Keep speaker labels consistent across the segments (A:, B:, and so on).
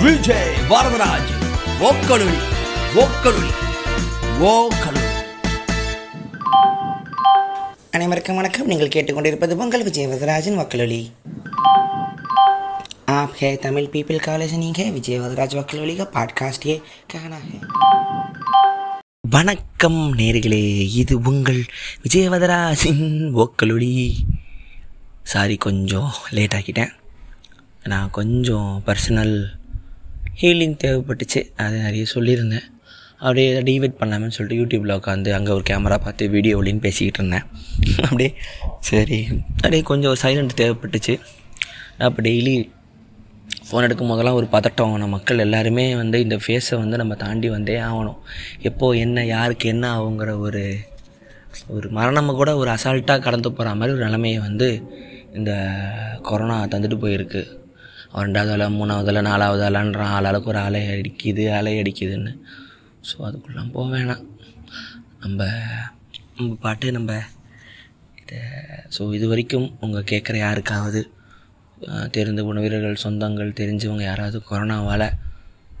A: விஜய் வரதராஜ் ஓக்கலுளி ஓக்கலுளி ஓக்கலுளி
B: அனைவருக்கும் வணக்கம் நீங்கள் கேட்டுக்கொண்டிருப்பது பொங்கல் விஜய் வரதராஜன் வக்கலொலி आप है तमिल पीपल का लिसनिंग है विजय वदराज वकलोली का पॉडकास्ट ये कहना है வணக்கம் நேர்களே இது உங்கள் விஜயவதராஜின் ஓக்கலொலி சாரி கொஞ்சம் லேட் ஆக்கிட்டேன் நான் கொஞ்சம் பர்சனல் ஹீலிங் தேவைப்பட்டுச்சு. அது நிறைய சொல்லியிருந்தேன். அப்படியே டிவைட் பண்ணலாமேன்னு சொல்லிட்டு யூடியூப்பில் உட்காந்து அங்கே ஒரு கேமரா பார்த்து வீடியோ ஒளின்னு பேசிக்கிட்டு இருந்தேன். அப்படியே சரி. அப்படியே கொஞ்சம் சைலண்ட் தேவைப்பட்டுச்சு. அப்போ டெய்லி ஃபோன் எடுக்கும் போதெல்லாம் ஒரு பதட்டம் ஆகணும் மக்கள் எல்லாருமே வந்து இந்த ஃபேஸை வந்து நம்ம தாண்டி வந்தே ஆகணும். எப்போது என்ன யாருக்கு என்ன ஆகுங்கிற ஒரு ஒரு மரணம் கூட ஒரு அசால்ட்டாக கடந்து போகிற மாதிரி ஒரு நிலைமையை வந்து இந்த கொரோனா தந்துட்டு போயிருக்கு. ரெண்டாவது அலை மூணாவது அலை நாலாவது அலைன்றான் ஆளாளுக்கு ஒரு அலை அடிக்குது அலை அடிக்குதுன்னு. ஸோ அதுக்குள்ளே போக வேணாம். நம்ம நம்ம பாட்டு நம்ம இதை ஸோ இது வரைக்கும் உங்கள் கேட்குற யாருக்காவது தெரிந்த உணவீரர்கள் சொந்தங்கள் தெரிஞ்சவங்க யாராவது கொரோனாவால்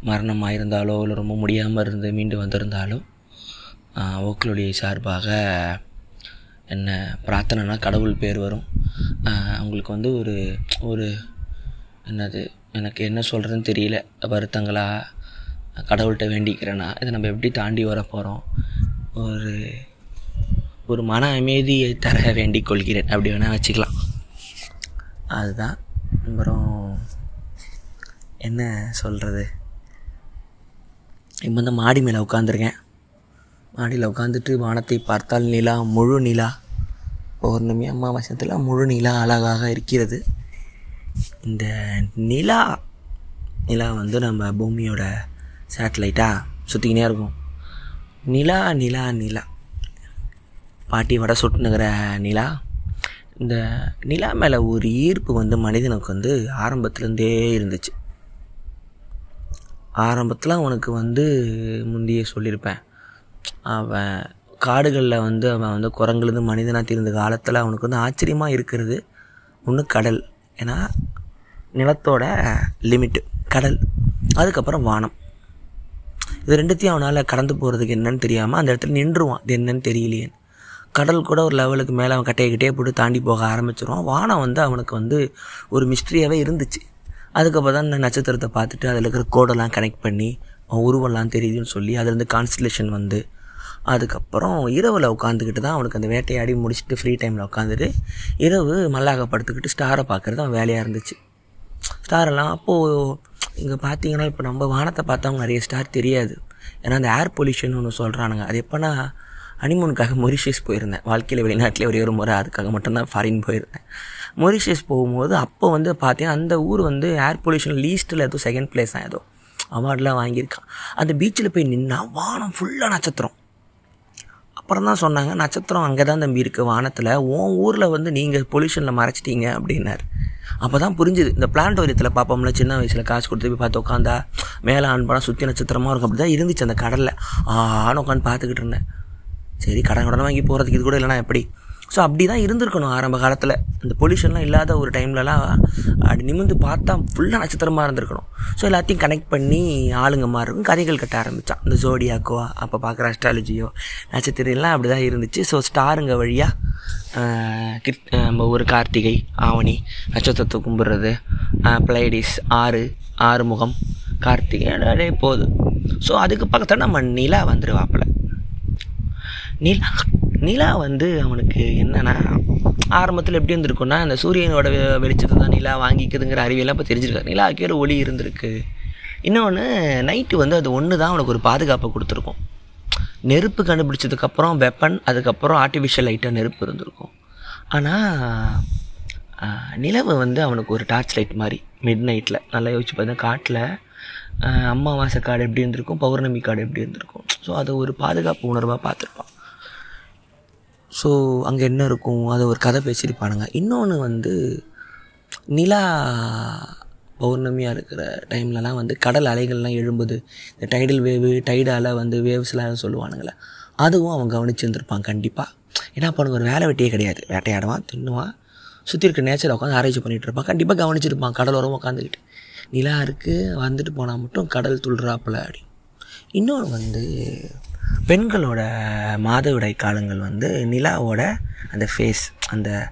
B: மரணம் ஆயிருந்தாலோ இல்லை ரொம்ப முடியாமல் இருந்து மீண்டு வந்திருந்தாலோ அஹ், ஓக்களுடைய சார்பாக என்ன பிரார்த்தனைனா கடவுள் பேர் வரும். அவங்களுக்கு வந்து ஒரு ஒரு என்னது? எனக்கு என்ன சொல்கிறதுன்னு தெரியல. வருத்தங்களா? கடவுள்கிட்ட வேண்டிக்கிறேன்னா இதை நம்ம எப்படி தாண்டி வர போகிறோம் ஒரு ஒரு மன அமைதியை தர வேண்டிக் கொள்கிறேன். அப்படி வேணால் வச்சுக்கலாம். அதுதான் அப்புறம் என்ன சொல்கிறது இப்போ வந்து மாடி மேலே உட்காந்துருக்கேன் மாடியில் உட்காந்துட்டு வானத்தை பார்த்தால் நிலா முழு நிலா. பௌர்ணமி அம்மாவாசத்தில் முழு நிலா அழகாக இருக்கிறது. இந்த நிலா நிலா வந்து நம்ம பூமியோட சேட்டலைட்டாக சுற்றிக்கினே இருக்கும். நிலா நிலா நிலா. பாட்டி வடை சுட்டுனுங்கிற நிலா. இந்த நிலா மேலே ஒரு ஈர்ப்பு வந்து மனிதனுக்கு வந்து ஆரம்பத்துலேருந்தே இருந்துச்சு. ஆரம்பத்தில் அவனுக்கு வந்து முந்தைய சொல்லியிருப்பேன் அவன் காடுகளில் வந்து அவன் வந்து குரங்குலேருந்து மனிதனாக தீர்ந்த காலத்தில் அவனுக்கு வந்து ஆச்சரியமாக இருக்கிறது. ஒன்று கடல். ஏன்னா நிலத்தோட லிமிட்டு கடல் அதுக்கப்புறம் வானம். இது ரெண்டுத்தையும் அவனால் கடந்து போகிறதுக்கு என்னன்னு தெரியாமல் அந்த இடத்துல நின்றுவான். இது என்னன்னு தெரியலையேன்னு கடல் கூட ஒரு லெவலுக்கு மேலே அவன் கட்டையக்கிட்டே போட்டு தாண்டி போக ஆரம்பிச்சிருவான். வானம் வந்து அவனுக்கு வந்து ஒரு மிஸ்ட்ரியாகவே இருந்துச்சு. அதுக்கப்புறம் தான் இந்த நட்சத்திரத்தை பார்த்துட்டு அதில் இருக்கிற கோடெல்லாம் கனெக்ட் பண்ணி அவன் உருவெல்லாம் தெரியுதுன்னு சொல்லி அதுலேருந்து கான்ஸ்டலேஷன் வந்து அதுக்கப்புறம் இரவில் உட்காந்துக்கிட்டு தான் அவனுக்கு அந்த வேட்டையாடி முடிச்சுட்டு ஃப்ரீ டைமில் உட்காந்துட்டு இரவு மல்லாக படுத்துக்கிட்டு ஸ்டாரை பார்க்குறது அவன் வேலையாக இருந்துச்சு. ஸ்டாரெல்லாம் அப்போது இங்கே பார்த்தீங்கன்னா இப்போ நம்ம வானத்தை பார்த்தவங்க நிறைய ஸ்டார் தெரியாது. ஏன்னா அந்த ஏர் பொல்யூஷன் ஒன்று சொல்கிறானுங்க அது எப்போனா ஹனிமூனுக்காக மொரிஷியஸ் போயிருந்தேன். வாழ்க்கையில் வெளிநாட்டிலே ஒரே ஒரு முறை அதுக்காக மட்டும்தான் ஃபாரின் போயிருந்தேன். மொரிஷியஸ் போகும்போது அப்போ வந்து பார்த்தீங்கன்னா அந்த ஊர் வந்து ஏர் பொல்யூஷன் லீஸ்ட்டில் ஏதோ செகண்ட் பிளேஸ் தான் ஏதோ. அவார்ட்லாம் வாங்கியிருக்கான். அந்த பீச்சில் போய் நின்னா வானம் ஃபுல்லாக நட்சத்திரம். அப்புறம் தான் சொன்னாங்க நட்சத்திரம் அங்கே தான் தம்பி இருக்குது வானத்தில். உன் ஊரில் வந்து நீங்கள் பொல்யூஷனில் மறைச்சிட்டீங்க அப்படின்னார். அப்போ தான் புரிஞ்சுது இந்த பிளான்டோரியத்தில் பார்ப்போம்ல சின்ன வயசில் காசு கொடுத்து போய் பார்த்து உட்காந்தா மேலே ஆன் பண்ணால் சுற்றி நட்சத்திரமாக இருக்கும் அப்படி தான் இருந்துச்சு அந்த கடலில். ஆன்னு உட்காந்து பார்த்துக்கிட்டு இருந்தேன். சரி கடன் கடன் வாங்கி போகிறதுக்கு இது கூட இல்லைனா எப்படி? ஸோ அப்படி தான் இருந்திருக்கணும் ஆரம்ப காலத்தில். இந்த பொல்யூஷன்லாம் இல்லாத ஒரு டைம்லலாம் அப்படி நிமிந்து பார்த்தா ஃபுல்லாக நட்சத்திரமாக இருந்திருக்கணும். ஸோ எல்லாத்தையும் கனெக்ட் பண்ணி ஆளுங்க மாதிரி இருக்கும் கதைகள் கட்ட ஆரம்பித்தான் இந்த ஜோடியாக்கோ அப்போ பார்க்குற அஸ்ட்ராலஜியோ நட்சத்திரம்லாம் அப்படி தான் இருந்துச்சு. ஸோ ஸ்டாருங்க வழியாக நம்ம ஒரு கார்த்திகை ஆவணி நட்சத்திரத்தை கும்பிட்றது பிளைடிஸ் ஆறு ஆறுமுகம் கார்த்திகை அப்படியே போகுது ஸோ அதுக்கு பக்கத்தில் நம்ம நிலா வந்துடுவாப்பில் நிலா நிலா வந்து அவனுக்கு என்னென்னா ஆரம்பத்தில் எப்படி இருந்திருக்குன்னா அந்த சூரியனோட வெளிச்சத்தை தான் நிலா வாங்கிக்குதுங்கிற அறிவியெல்லாம் இப்போ தெரிஞ்சிருக்காரு. நிலாவுக்கு ஒரு ஒளி இருந்திருக்கு. இன்னொன்று நைட்டு வந்து அது ஒன்று தான் அவனுக்கு ஒரு பாதுகாப்பை கொடுத்துருக்கும். நெருப்பு கண்டுபிடிச்சதுக்கப்புறம் வெப்பன் அதுக்கப்புறம் ஆர்டிஃபிஷியல் லைட்டாக நெருப்பு இருந்திருக்கும். ஆனால் நிலவு வந்து அவனுக்கு ஒரு டார்ச் லைட் மாதிரி மிட் நைட்டில் நல்லா யோசிச்சு பார்த்தா காட்டில் அமாவாசை காடு எப்படி இருந்திருக்கும் பௌர்ணமி காடு எப்படி இருந்திருக்கும். ஸோ அதை ஒரு பாதுகாப்பு உணர்வாக பார்த்துருப்பான். ஸோ அங்கே என்ன இருக்கும்? அதை ஒரு கதை பேசியிருப்பானுங்க. இன்னொன்று வந்து நிலா பௌர்ணமியாக இருக்கிற டைம்லலாம் வந்து கடல் அலைகள்லாம் எழும்புது. இந்த டைடல் வேவு டைடால் வந்து வேவ்ஸ்லாம் சொல்லுவானுங்களே. அதுவும் அவன் கவனிச்சிருந்துருப்பான் கண்டிப்பாக ஏன்னா அப்போ அவனுக்கு ஒரு வேலை வெட்டியே கிடையாது. வேட்டையாடுவான் தின்னுவான். சுற்றி இருக்க நேச்சரை உட்காந்து ஆராய்ச்சி பண்ணிகிட்டு இருப்பான் கண்டிப்பாக கவனிச்சிருப்பான் கடலோரம் உட்காந்துக்கிட்டு நிலா இருக்குது வந்துட்டு போனால் மட்டும் கடல் துள்ளுறாப்புல அப்படி இன்னொன்று வந்து பெண்களோட மாதவிடாய் காலங்கள் வந்து நிலாவோட அந்த ஃபேஸ் அந்த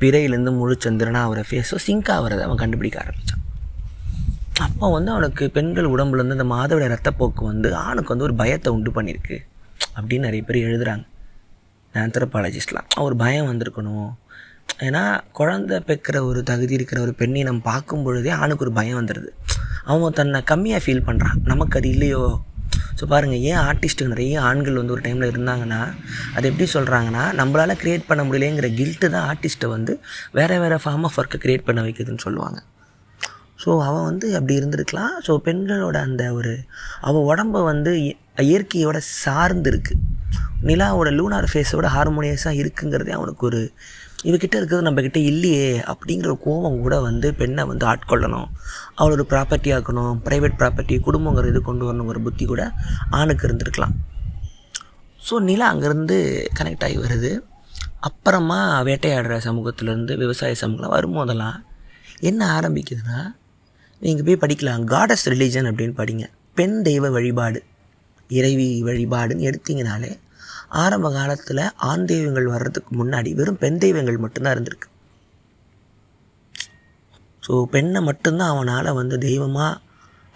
B: பிறையிலேருந்து முழு சந்திரனா ஆகிற ஃபேஸோ சிங்க் ஆகிறத அவன் கண்டுபிடிக்க ஆரம்பித்தான் அப்போ வந்து அவனுக்கு பெண்கள் உடம்புலேருந்து அந்த மாதவிடாய் ரத்தப்போக்கு வந்து ஆணுக்கு வந்து ஒரு பயத்தை உண்டு பண்ணியிருக்கு அப்படின்னு நிறைய பேர் எழுதுகிறாங்க ஆந்த்ரபாலஜிஸ்ட்லாம் ஒரு பயம் வந்திருக்கணும். ஏன்னா குழந்தை பெக்கிற ஒரு தகுதி இருக்கிற ஒரு பெண்ணை நம்ம பார்க்கும் பொழுதே ஆணுக்கு ஒரு பயம் வந்துடுது அவன் தன்னை கம்மியாக ஃபீல் பண்ணுறான் நமக்கு அது இல்லையோ? ஸோ பாருங்கள் ஏன் ஆர்டிஸ்ட்டு நிறைய ஆண்கள் வந்து ஒரு டைமில் இருந்தாங்கன்னா அது எப்படி சொல்கிறாங்கன்னா நம்மளால் க்ரியேட் பண்ண முடியலங்கிற கில்ட்டு தான் ஆர்டிஸ்ட்டை வந்து வேறு வேறு ஃபார்ம் ஆஃப் ஒர்க்கை க்ரியேட் பண்ண வைக்குதுன்னு சொல்லுவாங்க. ஸோ அவன் வந்து அப்படி இருந்திருக்கலாம். ஸோ பெண்களோட அந்த ஒரு அவள் உடம்ப வந்து இ- இயற்கையோட சார்ந்து இருக்குது நிலாவோட லூனார் ஃபேஸோட ஹார்மோனியஸாக இருக்குங்கிறதே அவனுக்கு ஒரு இவகிட்ட இருக்கிறது நம்மக்கிட்ட இல்லையே அப்படிங்கிற ஒரு கோபம் கூட வந்து பெண்ணை வந்து ஆட்கொள்ளணும். அவளோட ப்ராப்பர்ட்டி ஆக்கணும் ப்ரைவேட் ப்ராப்பர்ட்டி குடும்பங்கிற இது கொண்டு வரணுங்கிற புத்தி கூட ஆணுக்கு இருந்திருக்கலாம். ஸோ நிலா அங்கேருந்து கனெக்ட் ஆகி வருது. அப்புறமா வேட்டையாடுற சமூகத்திலேருந்து விவசாய சமூகம் வரும்போதெல்லாம் என்ன ஆரம்பிக்குதுன்னா நீங்கள் போய் படிக்கலாம். காடஸ் ரிலீஜன் அப்படின்னு படிங்க. பெண் தெய்வ வழிபாடு இறைவி வழிபாடுன்னு எடுத்தீங்கனாலே ஆரம்ப காலத்தில் ஆண் தெய்வங்கள் வர்றதுக்கு முன்னாடி வெறும் பெண் தெய்வங்கள் மட்டும்தான் இருந்திருக்கு. ஸோ பெண்ணை மட்டும்தான் அவனால் வந்து தெய்வமாக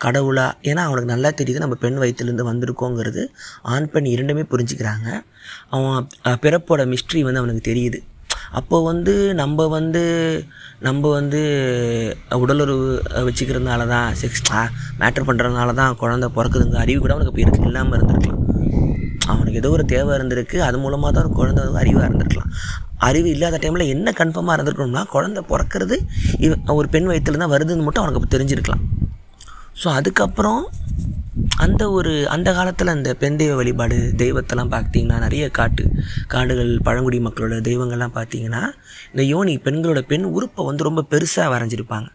B: கடவுளாக ஏன்னா அவனுக்கு நல்லா தெரியுது நம்ம பெண் வயிற்றுலேருந்து வந்திருக்கோங்கிறது. ஆண் பெண் இரண்டுமே புரிஞ்சுக்கிறாங்க. அவன் பிறப்போட மிஸ்ட்ரி வந்து அவனுக்கு தெரியுது. அப்போது வந்து நம்ம வந்து நம்ம வந்து உடலுறவு வச்சுக்கிறதுனால தான் செக்ஸ் மேட்ரு பண்ணுறதுனால தான் குழந்தை பிறக்குதுங்க அறிவு கூட அவனுக்கு அப்போ இருக்கு இல்லாமல் இருந்திருக்கலாம். அவனுக்கு ஏதோ ஒரு தேவை இருந்திருக்கு. அது மூலமாக தான் ஒரு குழந்தை அறிவாக இருந்திருக்கலாம். அறிவு இல்லாத டைமில் என்ன கன்ஃபார்மாக இருந்திருக்கணும்னா குழந்தை பிறக்கிறது இவ ஒரு பெண் வயிற்றுல தான் வருதுன்னு மட்டும் அவனுக்கு தெரிஞ்சிருக்கலாம். ஸோ அதுக்கப்புறம் அந்த ஒரு அந்த காலத்தில் அந்த பெண் தெய்வ வழிபாடு தெய்வத்தெல்லாம் பார்த்தீங்கன்னா நிறைய காட்டு காடுகள் பழங்குடி மக்களோட தெய்வங்கள்லாம் பார்த்தீங்கன்னா இந்த யோனி பெண்களோட பெண் உறுப்பை வந்து ரொம்ப பெருசாக வரைஞ்சிருப்பாங்க.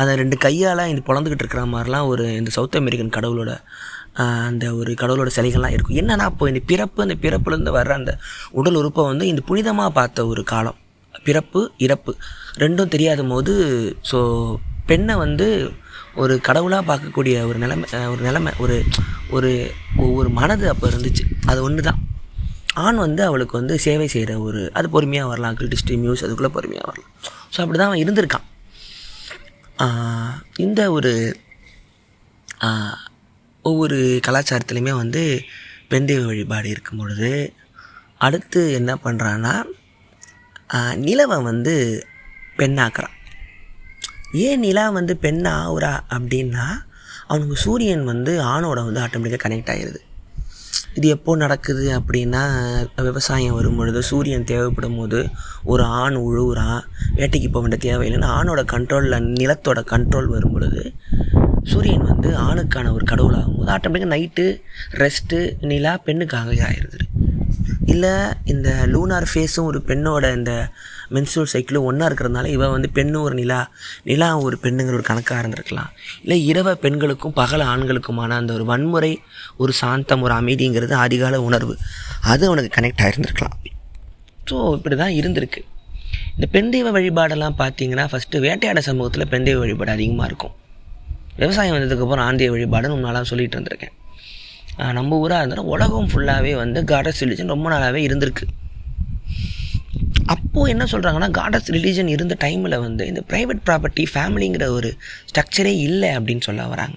B: அதை ரெண்டு கையால் இந்த பிறந்துக்கிட்டு இருக்கிற மாதிரிலாம் ஒரு இந்த சவுத் அமெரிக்கன் கடவுளோட அந்த ஒரு கடவுளோட சிலைகள்லாம் இருக்கும். என்னன்னா இப்போ இந்த பிறப்பு அந்த பிறப்புலேருந்து வர்ற அந்த உடல் உறுப்பை வந்து இந்த புனிதமாக பார்த்த ஒரு காலம். பிறப்பு இறப்பு ரெண்டும் தெரியாத போது ஸோ பெண்ணை வந்து ஒரு கடவுளாக பார்க்கக்கூடிய ஒரு நிலைமை ஒரு நிலைமை ஒரு ஒரு ஒவ்வொரு மனது அப்போ இருந்துச்சு. அது ஒன்று தான் ஆண் வந்து அவளுக்கு வந்து சேவை செய்கிற ஒரு அது பொறுமையாக வரலாம். கிரிட்டிஸ்ட் மியூஸ் அதுக்குள்ளே பொறுமையாக வரலாம். ஸோ அப்படி தான் அவன் இருந்திருக்கான். இந்த ஒரு ஒவ்வொரு கலாச்சாரத்துலேயுமே வந்து பெண் தெய்வ வழிபாடு இருக்கும் பொழுது அடுத்து என்ன பண்ணுறான்னா நிலவை வந்து பெண்ணாக்குறான். ஏன் நிலா வந்து பெண் ஆகுறா அப்படின்னா அவனுக்கு சூரியன் வந்து ஆணோட வந்து ஆட்டோமேட்டிக்காக கனெக்ட் ஆகிடுது இது எப்போ நடக்குது அப்படின்னா விவசாயம் வரும்பொழுது சூரியன் தேவைப்படும் போது ஒரு ஆண் உழுவுறான் வேட்டைக்கு போக வேண்டிய தேவையில்லைன்னு ஆணோட கண்ட்ரோலில் நிலத்தோட கண்ட்ரோல் வரும் பொழுது சூரியன் வந்து ஆணுக்கான ஒரு கடவுளாகும் போது ஆட்டோமேட்டிக்காக நைட்டு ரெஸ்ட்டு நிலா பெண்ணுக்காக ஆயிடுது இல்லை இந்த லூனார் ஃபேஸும் ஒரு பெண்ணோட இந்த மென்சுரல் சைக்கிளும் ஒன்றா இருக்கிறதுனால இவன் வந்து பெண்ணும் ஒரு நிலா நிலா ஒரு பெண்ணுங்கிற ஒரு கணக்காக இருந்திருக்கலாம். இல்லை இரவ பெண்களுக்கும் பகல ஆண்களுக்குமான அந்த ஒரு வன்முறை ஒரு சாந்தம் ஒரு அமைதிங்கிறது அதிகால உணர்வு. அது அவனுக்கு கனெக்ட் ஆகிருந்திருக்கலாம் ஸோ இப்படி தான் இருந்திருக்கு. இந்த பெண் தெய்வ வழிபாடெல்லாம் பார்த்தீங்கன்னா ஃபஸ்ட்டு வேட்டையாட சமூகத்தில் பெண் தெய்வ வழிபாடு அதிகமாக இருக்கும். விவசாயம் வந்ததுக்கப்புறம் ஆந்திய தெய்வ வழிபாடுன்னு நாளாக சொல்லிட்டு இருந்திருக்கேன். நம்ம ஊராக இருந்தாலும் உலகம் ஃபுல்லாகவே வந்து காடஸ் ரிலீஜன் ரொம்ப நாளாகவே இருந்திருக்கு. அப்போது என்ன சொல்கிறாங்கன்னா காடஸ் ரிலீஜன் இருந்த டைமில் வந்து இந்த ப்ரைவேட் ப்ராப்பர்ட்டி ஃபேமிலிங்கிற ஒரு ஸ்ட்ரக்சரே இல்லை அப்படின்னு சொல்ல வராங்க.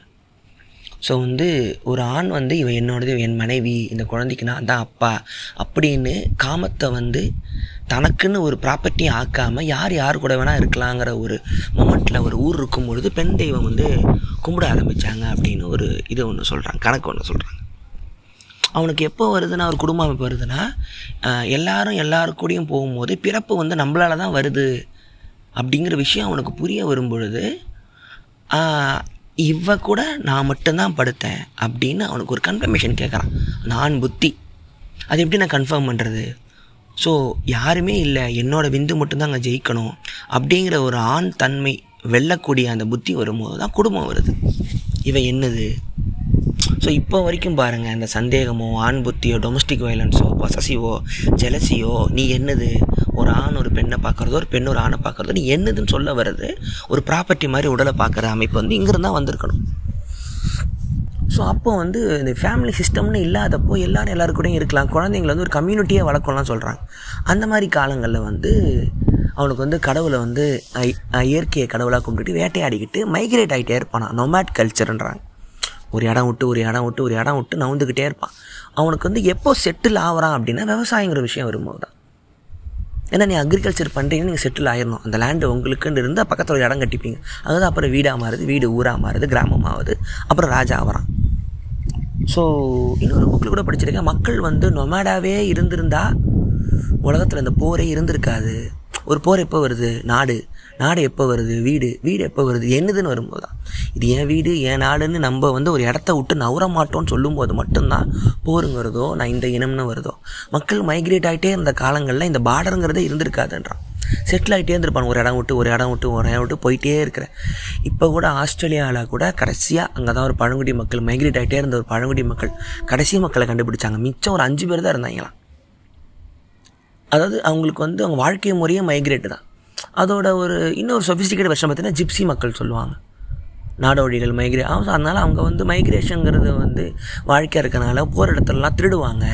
B: ஸோ வந்து ஒரு ஆண் வந்து இவன் என்னோடது என் மனைவி இந்த குழந்தைக்கு நான் தான் அப்பா அப்படின்னு காமத்தை வந்து தனக்குன்னு ஒரு ப்ராப்பர்ட்டி ஆக்காமல் யார் யார் கூட வேணால் இருக்கலாங்கிற ஒரு மொமெண்ட்டில் ஒரு ஊர் இருக்கும் பொழுது பெண் தெய்வம் வந்து கும்பிட ஆரம்பித்தாங்க அப்படின்னு ஒரு இது ஒன்று சொல்கிறாங்க கணக்கு ஒன்று சொல்கிறாங்க அவனுக்கு எப்போ வருதுன்னா ஒரு குடும்ப அமைப்பு வருதுன்னா எல்லாரும் எல்லாரு கூடயும் போகும்போது பிறப்பு வந்து நம்மளால தான் வருது அப்படிங்கிற விஷயம் அவனுக்கு புரிய வரும் பொழுது இவ கூட நான் மட்டும்தான் படுத்தேன் அப்படின்னு அவனுக்கு ஒரு கன்ஃபர்மேஷன் கேட்குறான் நான் புத்தி. அது எப்படி நான் கன்ஃபார்ம் பண்ணுறது ஸோ யாருமே இல்லை. என்னோட விந்து மட்டும்தான் அங்கே ஜெயிக்கணும். அப்படிங்கிற ஒரு ஆண் தன்மை வெல்லக்கூடிய அந்த புத்தி வரும்போது தான் குடும்பம் வருது. இவன் என்னது? ஸோ இப்போ வரைக்கும் பாருங்கள் இந்த சந்தேகமோ ஆண் புத்தியோ டொமஸ்டிக் வயலன்ஸோ பசசிவோ ஜெலசியோ நீ என்னது? ஒரு ஆண் ஒரு பெண்ணை பார்க்குறதோ ஒரு பெண் ஒரு ஆணை பார்க்குறதோ நீ என்னதுன்னு சொல்ல வர்றது ஒரு ப்ராப்பர்ட்டி மாதிரி உடலை பார்க்குற அமைப்பு வந்து இங்கிருந்து தான் வந்திருக்கணும். ஸோ அப்போ வந்து இந்த ஃபேமிலி சிஸ்டம்னு இல்லாதப்போ எல்லாரும் எல்லாரு கூடயும் இருக்கலாம். குழந்தைங்கள வந்து ஒரு கம்யூனிட்டியாக வளர்க்கணும்லாம் சொல்கிறாங்க அந்த மாதிரி காலங்களில் வந்து அவனுக்கு வந்து கடவுளை வந்து இயற்கையை கடவுளாக கும்பிட்டுட்டு வேட்டையாடிக்கிட்டு மைக்ரேட் ஆகிட்டே இருப்பான்? நொமேட் கல்ச்சருன்றாங்க ஒரு இடம் விட்டு ஒரு இடம் விட்டு ஒரு இடம் விட்டு நவுந்துக்கிட்டே இருப்பான். அவனுக்கு வந்து எப்போ செட்டில் ஆகுறான் அப்படின்னா விவசாயங்கிற விஷயம் வரும்போது தான் ஏன்னா நீ அக்ரிகல்ச்சர் பண்ணுறீங்கன்னு நீங்கள் செட்டில் ஆயிடணும் அந்த லேண்டு உங்களுக்குன்னு இருந்தால் பக்கத்தில் ஒரு இடம் கட்டிப்பீங்க. அதுதான் அப்புறம் வீடாக மாறுது. வீடு ஊராக மாறுது. கிராமமாகுது அப்புறம் ராஜா ஆகிறான் ஸோ இன்னொரு புக்கில் கூட படிச்சிருக்கேன். மக்கள் வந்து நொமேடாவே இருந்திருந்தா உலகத்தில் இந்த போரே இருந்திருக்காது. ஒரு போர் எப்போ வருது? நாடு. நாடு எப்போ வருது? வீடு. வீடு எப்போ வருது? என்னதுன்னு வரும்போது தான் இது என் வீடு என் நாடுன்னு நம்ம வந்து ஒரு இடத்த விட்டு நவர மாட்டோம்னு சொல்லும்போது மட்டும்தான் போருங்கிறதோ நான் இந்த இனம்னு வருதோ. மக்கள் மைக்ரேட் ஆகிட்டே இருந்த காலங்களில் இந்த பார்டருங்கிறதே இருந்திருக்காதுன்றான். செட்டில் ஆகிட்டே இருந்திருப்பான். ஒரு இடம் விட்டு ஒரு இடம் விட்டு ஒரு இடம் விட்டு போயிட்டே இருக்கிற. இப்போ கூட ஆஸ்திரேலியாவில் கூட கடைசியாக அங்கே தான் ஒரு பழங்குடி மக்கள் மைக்ரேட் ஆகிட்டே இருந்த ஒரு பழங்குடி மக்கள் கடைசி மக்களை கண்டுபிடிச்சாங்க. மிச்சம் ஒரு அஞ்சு பேர் தான் இருந்தாங்களாம். அதாவது அவங்களுக்கு வந்து அவங்க வாழ்க்கை முறையே மைக்ரேட் தான். அதோட ஒரு இன்னொரு சொஃபிஸ்டிகேட் வருஷம் பார்த்தீங்கன்னா ஜிப்சி மக்கள் சொல்லுவாங்க. நாடோடிகள் மைக்ரே அவங்க அதனால் அவங்க வந்து மைக்ரேஷனுங்கிறது வந்து வாழ்க்கையாக இருக்கனால போகிற இடத்துலலாம் திருடுவாங்க.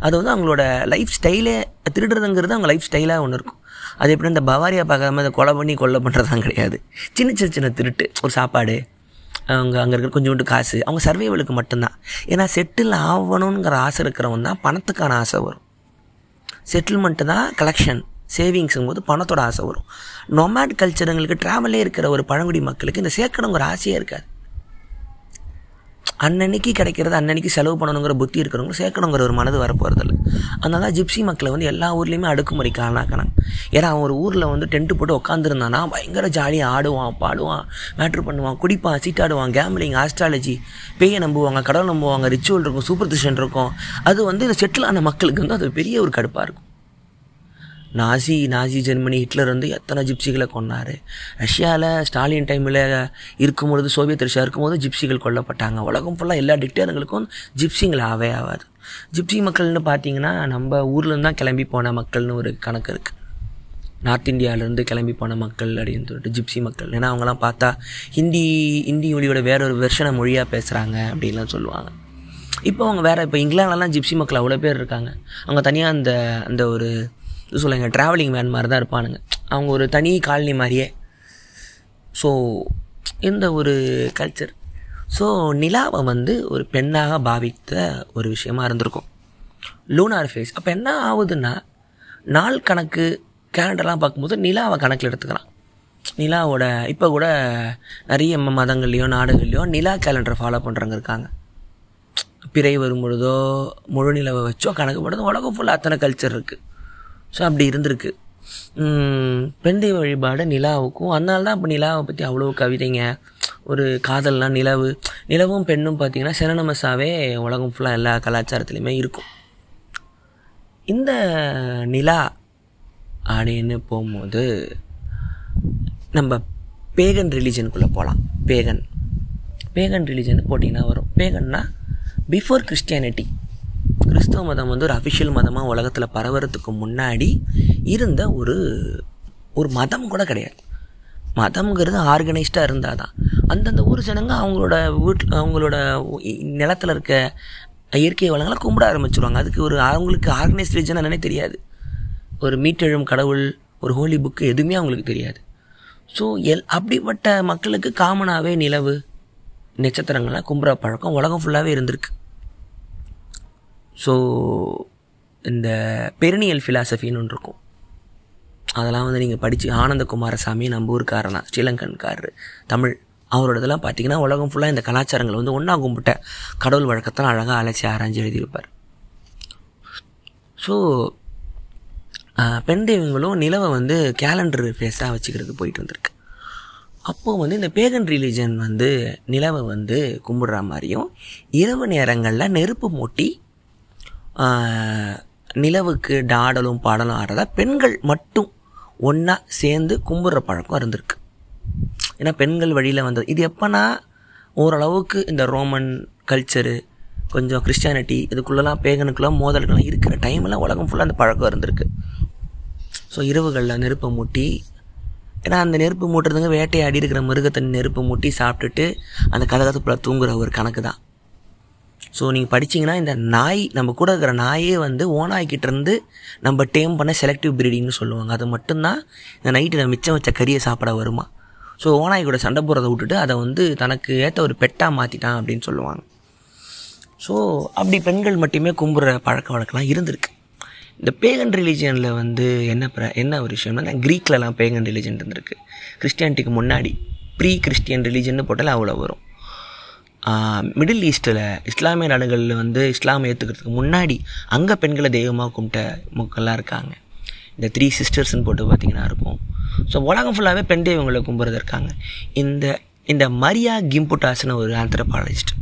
B: அது வந்து அவங்களோட லைஃப் ஸ்டைலே திருடுறதுங்கிறது அவங்க லைஃப் ஸ்டைலாக ஒன்று இருக்கும். அது எப்படி இந்த பவாரியா பார்க்காம அதை கொலை பண்ணி கொலை பண்ணுறதான் கிடையாது. சின்ன சின்ன சின்ன திருட்டு. ஒரு சாப்பாடு அவங்க அங்கே இருக்கிற கொஞ்சோண்டு காசு அவங்க சர்வைவலுக்கு மட்டும்தான். ஏன்னா செட்டில் ஆகணுங்கிற ஆசை இருக்கிறவன் தான் பணத்துக்கான ஆசை வரும். செட்டில்மெண்ட்டு தான் கலெக்ஷன் சேவிங்ஸுங்கும் போது பணத்தோட ஆசை வரும். நொமேட் கல்ச்சருங்களுக்கு ட்ராவலே இருக்கிற ஒரு பழங்குடி மக்களுக்கு இந்த சேர்க்கணுங்கிற ஆசையே இருக்காது. அன்னன்னைக்கு கிடைக்கிறது அன்னன்னைக்கு செலவு பண்ணணுங்கிற புத்தி இருக்கிறவங்க சேர்க்கணுங்கிற ஒரு மனது வரப்போகிறதில்ல அதனால தான் ஜிப்சி மக்களை வந்து எல்லா ஊர்லேயுமே அடுக்குமுறைக்கு ஆளாக்கினாங்க ஏன்னா அவன் ஒரு ஊரில் வந்து டென்ட்டு போட்டு உட்காந்துருந்தானா பயங்கர ஜாலியாக ஆடுவான் பாடுவான் மேட்ரு பண்ணுவான் குடிப்பான் சீட்டாடுவான் கேம்லிங் ஆஸ்ட்ராலஜி பேயை நம்புவாங்க கடவுள் நம்புவாங்க ரிச்சுவல் இருக்கும் சூப்பர்திஷன் இருக்கும். அது வந்து இந்த செட்டில் ஆன மக்களுக்கு வந்து அது பெரிய ஒரு கடுப்பாக இருக்கும். நாசி நாசி ஜெர்மனி ஹிட்லர் வந்து எத்தனை ஜிப்சிகளை கொன்னார்? ரஷ்யாவில் ஸ்டாலின் டைமில் இருக்கும்பொழுது சோவியத் ரஷ்யா இருக்கும்போது ஜிப்சிகள் கொல்லப்பட்டாங்க. உலகம் ஃபுல்லாக எல்லா டிக்டேருங்களுக்கும் ஜிப்சிங்கள் ஆவே ஆகாது ஜிப்சி மக்கள்னு பார்த்தீங்கன்னா நம்ம ஊர்லேருந்து தான் கிளம்பி போன மக்கள்னு ஒரு கணக்கு இருக்குது நார்த் இந்தியாவிலேருந்து கிளம்பி போன மக்கள் அப்படின்னு சொல்லிட்டு ஜிப்சி மக்கள். ஏன்னா அவங்களாம் பார்த்தா ஹிந்தி ஹிந்தி மொழியோட வேற ஒரு வெர்ஷனை மொழியாக பேசுகிறாங்க அப்படின்லாம் சொல்லுவாங்க. இப்போ அவங்க வேறு இப்போ இங்கிலாந்துலலாம் ஜிப்சி மக்கள் அவ்வளோ பேர் இருக்காங்க. அவங்க தனியாக அந்த அந்த ஒரு சொல்லுங்கள் சொல்லுங்க ட்ராவலிங் வேன் மாதிரி தான் இருப்பானுங்க. அவங்க ஒரு தனி காலனி மாதிரியே. ஸோ இந்த ஒரு கல்ச்சர் ஸோ நிலாவை வந்து ஒரு பெண்ணாக பாவித்த ஒரு விஷயமா இருந்திருக்கும். லூனார் ஃபேஸ் அப்போ என்ன ஆகுதுன்னா நாள் கணக்கு கேலண்டர்லாம் பார்க்கும்போது நிலாவை கணக்கில் எடுத்துக்கலாம். நிலாவோட இப்போ கூட நிறைய ம- மதங்கள்லையோ நாடுகள்லையோ நிலா கேலண்டர் ஃபாலோ பண்ணுறவங்க இருக்காங்க. பிறை வரும் பொழுதோ முழு நிலவை வச்சோ கணக்கு போடுறது உலகம் ஃபுல்லாக அத்தனை கல்ச்சர் இருக்குது ஸோ அப்படி இருந்திருக்கு. பெண் தெய்வ வழிபாடு நிலாவுக்கும் அதனால தான் இப்போ நிலாவை பற்றி அவ்வளோ கவிதைங்க. ஒரு காதல்லாம் நிலவு நிலவும் பெண்ணும் பார்த்தீங்கன்னா சிறனமசாவே உலகம் ஃபுல்லாக எல்லா கலாச்சாரத்துலேயுமே இருக்கும். இந்த நிலா அப்படின்னு போகும்போது நம்ம பேகன் ரிலீஜனுக்குள்ளே போகலாம் பேகன் பேகன் ரிலீஜன் போட்டிங்கன்னா வரும். பேகன்னா பிஃபோர் கிறிஸ்டியானிட்டி கிறிஸ்தவ மதம் வந்து ஒரு அஃபிஷியல் மதமாக உலகத்தில் பரவுறதுக்கு முன்னாடி இருந்த ஒரு ஒரு மதம் கூட கிடையாது. மதம்ங்கிறது ஆர்கனைஸ்டாக இருந்தால் தான் அந்தந்த ஊர் ஜனங்க அவங்களோட வீட்டில் அவங்களோட நிலத்தில் இருக்க இயற்கை வளங்களை கும்பிட ஆரம்பிச்சிருவாங்க. அதுக்கு ஒரு அவங்களுக்கு ஆர்கனைஸ்ட் ரிலிஜன் என்னன்னே தெரியாது. ஒரு மீட்டெழும் கடவுள் ஒரு ஹோலி புக்கு எதுவுமே அவங்களுக்கு தெரியாது. ஸோ எல் அப்படிப்பட்ட மக்களுக்கு காமனாகவே நிலவு நட்சத்திரங்கள்லாம் கும்புற பழக்கம் உலகம் ஃபுல்லாகவே இருந்திருக்கு. ஸோ இந்த பெருனியல் ஃபிலாசபின்னு ஒன்று இருக்கும். அதெல்லாம் வந்து நீங்கள் படித்து ஆனந்த குமாரசாமி நம்ம ஊருக்காரனா ஸ்ரீலங்கன்காரர் தமிழ் அவரோட இதெல்லாம் பார்த்தீங்கன்னா உலகம் ஃபுல்லாக இந்த கலாச்சாரங்கள் வந்து ஒன்றா கும்பிட்ட கடவுள் வழக்கத்தெல்லாம் அழகாக அலைச்சி ஆராய்ஞ்சு எழுதியிருப்பார். ஸோ பெண் தெய்வங்களும் நிலவை வந்து கேலண்டர் ஃபேஸாக வச்சுக்கிறது போயிட்டு வந்திருக்கு. அப்போது வந்து இந்த பேகன் ரிலீஜன் வந்து நிலவை வந்து கும்பிடுற மாதிரியும் இரவு நேரங்களில் நெருப்பு மூட்டி நிலவுக்கு டாடலும் பாடலும் ஆடுறதா? பெண்கள் மட்டும் ஒன்றா சேர்ந்து கும்பிட்ற பழக்கம் இருந்திருக்கு. ஏன்னா பெண்கள் வழியில் வந்தது. இது எப்போனா ஓரளவுக்கு இந்த ரோமன் கல்ச்சரு கொஞ்சம் கிறிஸ்டியானிட்டி இதுக்குள்ளெல்லாம் பேகனுக்குலாம் மோதல்கள்லாம் இருக்கிற டைமில் உலகம் ஃபுல்லாக அந்த பழக்கம் இருந்திருக்கு. ஸோ இரவுகளில் நெருப்பை மூட்டி ஏன்னா அந்த நெருப்பு மூட்டுறதுங்க வேட்டையாடி இருக்கிற மிருகத்தை நெருப்பு மூட்டி சாப்பிட்டுட்டு அந்த கதகத்துக்குள்ளே தூங்குற ஒரு கணக்கு தான் ஸோ நீங்கள் படிச்சீங்கன்னா இந்த நாய் நம்ம கூட இருக்கிற நாயே வந்து ஓநாய்கிட்ட இருந்து நம்ம டேம் பண்ண செலக்டிவ் ப்ரீடிங்னு சொல்லுவாங்க. அது மட்டும்தான் இந்த நைட்டு மிச்சம் வச்ச கறியை சாப்பிட வருமா? ஸோ ஓனாய் கூட சண்டை போடுறதை விட்டுட்டு அதை வந்து தனக்கு ஏற்ற ஒரு பெட்டாக மாற்றிட்டான் அப்படின்னு சொல்லுவாங்க. ஸோ அப்படி பெண்கள் மட்டுமே கும்பிட்ற பழக்க வழக்கம்லாம் இருந்திருக்கு. இந்த பேகன் ரிலீஜியனில் வந்து என்ன ப்ர என்ன ஒரு விஷயம்னா க்ரீக்லலாம் பேகன் ரிலீஜன் இருந்திருக்கு. கிறிஸ்டியானிட்டிக்கு முன்னாடி ப்ரீ கிறிஸ்டியன் ரிலீஜன் போட்டால் அவ்வளோ வரும். மிடில் ஈஸ்ட்டில் இஸ்லாமிய நாடுகளில் வந்து இஸ்லாமை ஏற்றுக்கிறதுக்கு முன்னாடி அங்கே பெண்களை தெய்வமாக கும்பிட்ட மக்கள்லாம் இருக்காங்க. இந்த த்ரீ சிஸ்டர்ஸ்னு போட்டு பார்த்திங்கன்னா இருக்கும். ஸோ உலகம் ஃபுல்லாகவே பெண் தெய்வங்களை கும்புறது இருக்காங்க. இந்த இந்த மரியா கிம்புட்டாஸ்னு ஒரு ஆந்த்ரபாலஜிஸ்ட்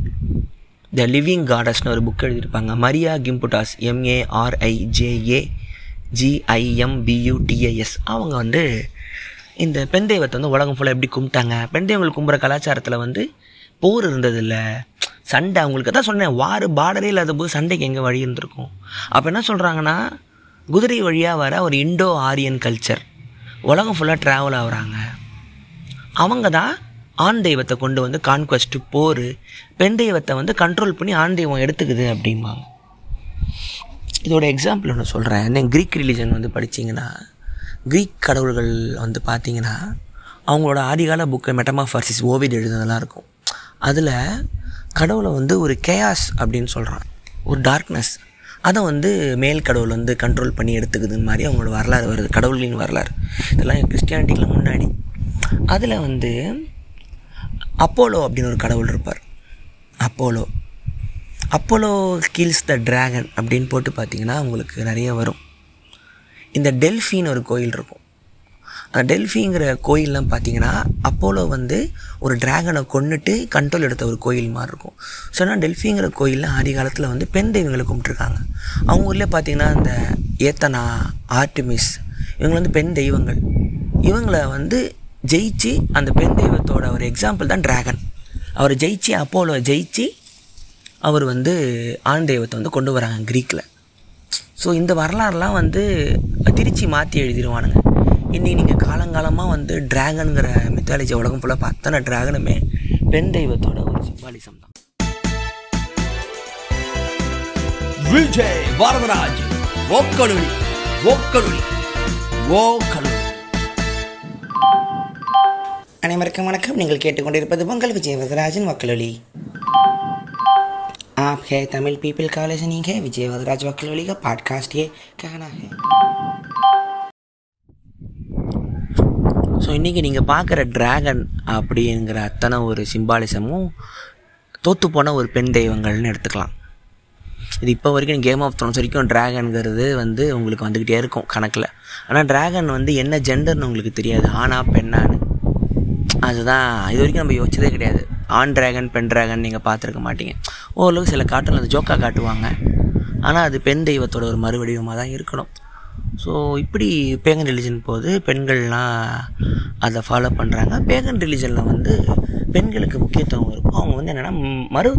B: த லிவிங் காடஸ்னு ஒரு புக் எழுதியிருப்பாங்க. மரியா கிம்புட்டாஸ் எம்ஏஆர்ஐஜேஏ ஜிஐஎம்பியூடிஏஎஸ் அவங்க வந்து இந்த பெண் தெய்வத்தை வந்து உலகம் ஃபுல்லாக எப்படி கும்பிட்டாங்க? பெண் தெய்வங்கள் கும்புற கலாச்சாரத்தில் வந்து போர் இருந்ததில்ல. சண்டை அவங்களுக்கு. தான் சொன்னேன் வார் பார்டரே இல்லாத போது சண்டைக்கு எங்கே வழி இருந்திருக்கும்? அப்போ என்ன சொல்கிறாங்கன்னா குதிரை வழியாக வர ஒரு இண்டோ ஆரியன் கல்ச்சர் உலகம் ஃபுல்லாக ட்ராவல் ஆகுறாங்க. அவங்க தான் ஆண் தெய்வத்தை கொண்டு வந்து கான்கொஸ்ட்டு போர் பெண் தெய்வத்தை வந்து கண்ட்ரோல் பண்ணி ஆண் தெய்வம் எடுத்துக்குது அப்படிம்பாங்க. இதோட எக்ஸாம்பிள் ஒன்று சொல்கிறேன் என்ன க்ரீக் ரிலீஜன் வந்து படித்தீங்கன்னா க்ரீக் கடவுள்கள் வந்து பார்த்தீங்கன்னா அவங்களோட ஆதிகால புக்கு மெட்டமாஃபர்சிஸ் ஓவியம் எழுதுனதெல்லாம் இருக்கும். அதில் கடவுளை வந்து ஒரு கேயாஸ் அப்படின்னு சொல்கிறான் ஒரு டார்க்னஸ் அதை வந்து மேல் கடவுள் வந்து கண்ட்ரோல் பண்ணி எடுத்துக்குது மாதிரி அவங்களோட வரலாறு வருது. கடவுள்களின் வரலாறு. இதெல்லாம் கிறிஸ்டியானிட்டிக்கெலாம் முன்னாடி. அதில் வந்து அப்போலோ அப்படின்னு ஒரு கடவுள் இருப்பார். Apollo. Apollo kills the dragon அப்படின்னு போட்டு பார்த்தீங்கன்னா உங்களுக்கு நிறைய வரும். இந்த டெல்ஃபின்னு ஒரு கோயில் இருக்கும். டெல்ஃபிங்கிற கோயிலெலாம் பார்த்தீங்கன்னா அப்போலோ வந்து ஒரு டிராகனை கொண்டுட்டு கண்ட்ரோல் எடுத்த ஒரு கோயில் மாதிரி இருக்கும். ஸோ ஆனால் டெல்ஃபிங்கிற கோயிலில் ஆதி காலத்தில் வந்து பெண் தெய்வங்களை கும்பிட்டுருக்காங்க. அவங்க ஊரில் பார்த்தீங்கன்னா இந்த ஏத்தனா ஆர்டிமிஸ் இவங்க வந்து பெண் தெய்வங்கள். இவங்களை வந்து ஜெயிச்சு அந்த பெண் தெய்வத்தோட ஒரு எக்ஸாம்பிள் தான் டிராகன் அவர் ஜெயிச்சு அப்போலோ ஜெயிச்சு அவர் வந்து ஆண் தெய்வத்தை வந்து கொண்டு வராங்க க்ரீக்கில் ஸோ இந்த வரலாறுலாம் வந்து திருச்சி மாற்றி எழுதிடுவானுங்க இன்றைக்கி நீங்கள் காலங்காலமாக வந்து டிராகனுங்கிற மித்தாலஜி உலகம் ஃபுல்லாக பார்த்தோன்னா டிராகனுமே பெண் தெய்வத்தோட ஒரு சிம்பாலிசம் தான்
A: விஜய் வரதராஜ் ஓக்கலுளி ஓக்கலுளி ஓக்கலுளி
B: அனைவருக்கும் வணக்கம் நீங்கள் கேட்டுக்கொண்டிருப்பது உங்கள் விஜய் வரதராஜன் வக்கலொலி आप है तमिल पीपल का लिसनिंग है विजय वदराज वकलोली का पॉडकास्ट ये कहना है ஸோ இன்றைக்கி நீங்கள் பார்க்குற ட்ராகன் அப்படிங்கிற அத்தனை ஒரு சிம்பாலிசமும் தோற்று போன ஒரு பெண் தெய்வங்கள்னு எடுத்துக்கலாம். இது இப்போ வரைக்கும் கேம் ஆஃப் த்ரோன்ஸ் வரைக்கும் ட்ராகனுங்கிறது வந்து உங்களுக்கு வந்துக்கிட்டே இருக்கும் கணக்கில். ஆனால் ட்ராகன் வந்து என்ன ஜெண்டர்னு உங்களுக்கு தெரியாது. ஆனா பெண்ணான்னு. அதுதான் இது வரைக்கும் நம்ம யோசிச்சதே கிடையாது. ஆண் ட்ராகன் பெண் ட்ராகன் நீங்கள் பார்த்துருக்க மாட்டீங்க. ஓரளவுக்கு சில காட்டில் அந்த ஜோக்கா காட்டுவாங்க. ஆனால் அது பெண் தெய்வத்தோட ஒரு மறுவடிவமாக தான் இருக்கணும். ஸோ இப்படி பேகன் ரிலிஜன் போது பெண்கள்லாம் அதை ஃபாலோ பண்ணுறாங்க பேகன் ரிலிஜனில் வந்து பெண்களுக்கு முக்கியத்துவம் இருக்கும். அவங்க வந்து என்னென்னா மரு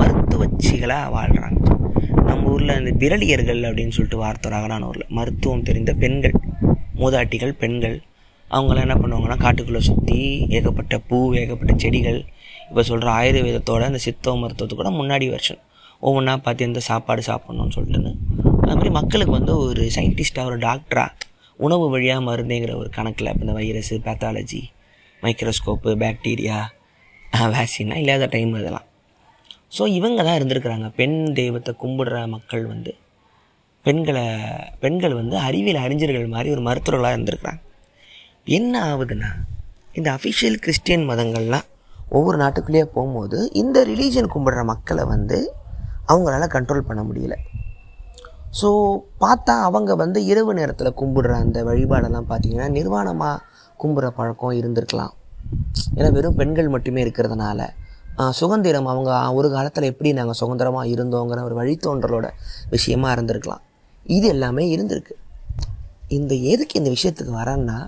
B: மருத்துவச்சிகளாக வாழ்கிறாங்க நம்ம ஊரில் இந்த விரலியர்கள் அப்படின்னு சொல்லிட்டு வார்த்தை ராகனானூரில் மருத்துவம் தெரிந்த பெண்கள் மூதாட்டிகள் பெண்கள் அவங்களாம் என்ன பண்ணுவாங்கன்னா காட்டுக்குள்ளே சுற்றி ஏகப்பட்ட பூ ஏகப்பட்ட செடிகள் இப்போ சொல்கிற ஆயுர்வேதத்தோட அந்த சித்தோ மருத்துவத்துக்கூட முன்னாடி வருஷன் ஒவ்வொன்றா பார்த்து எந்த சாப்பாடு சாப்பிட்ணுன்னு சொல்லிட்டுன்னு அது மாதிரி மக்களுக்கு வந்து ஒரு சயின்டிஸ்ட்டாக ஒரு டாக்டராக உணவு வழியாக மருந்துங்கிற ஒரு கணக்கில் இப்போ இந்த வைரஸு பேத்தாலஜி மைக்ரோஸ்கோப்பு பாக்டீரியா வேக்சின்னா இல்லாத டைம் இதெல்லாம். ஸோ இவங்க தான் இருந்திருக்கிறாங்க. பெண் தெய்வத்தை கும்பிடுற மக்கள் வந்து பெண்களை பெண்கள் வந்து அறிவியல் அறிஞர்கள் மாதிரி ஒரு மருத்துவர்களாக இருந்திருக்கிறாங்க. என்ன ஆகுதுன்னா இந்த அஃபிஷியல் கிறிஸ்டியன் மதங்கள்லாம் ஒவ்வொரு நாட்டுக்குள்ளேயே போகும்போது இந்த ரிலீஜன் கும்பிடுற மக்களை வந்து அவங்களால கண்ட்ரோல் பண்ண முடியல. ஸோ பார்த்தா அவங்க வந்து இரவு நேரத்தில் கும்பிடுற அந்த வழிபாடெல்லாம் பார்த்திங்கன்னா நிர்வாணமாக கும்பிட்ற பழக்கம் இருந்திருக்கலாம். ஏன்னா வெறும் பெண்கள் மட்டுமே இருக்கிறதுனால. சுதந்திரம் அவங்க ஒரு காலத்தில் எப்படி நாங்கள் சுதந்திரமாக இருந்தோங்கிற ஒரு வழித்தோன்றலோட விஷயமாக இருந்திருக்கலாம். இது எல்லாமே இருந்திருக்கு. இந்த எதுக்கு இந்த விஷயத்துக்கு வரேன்னா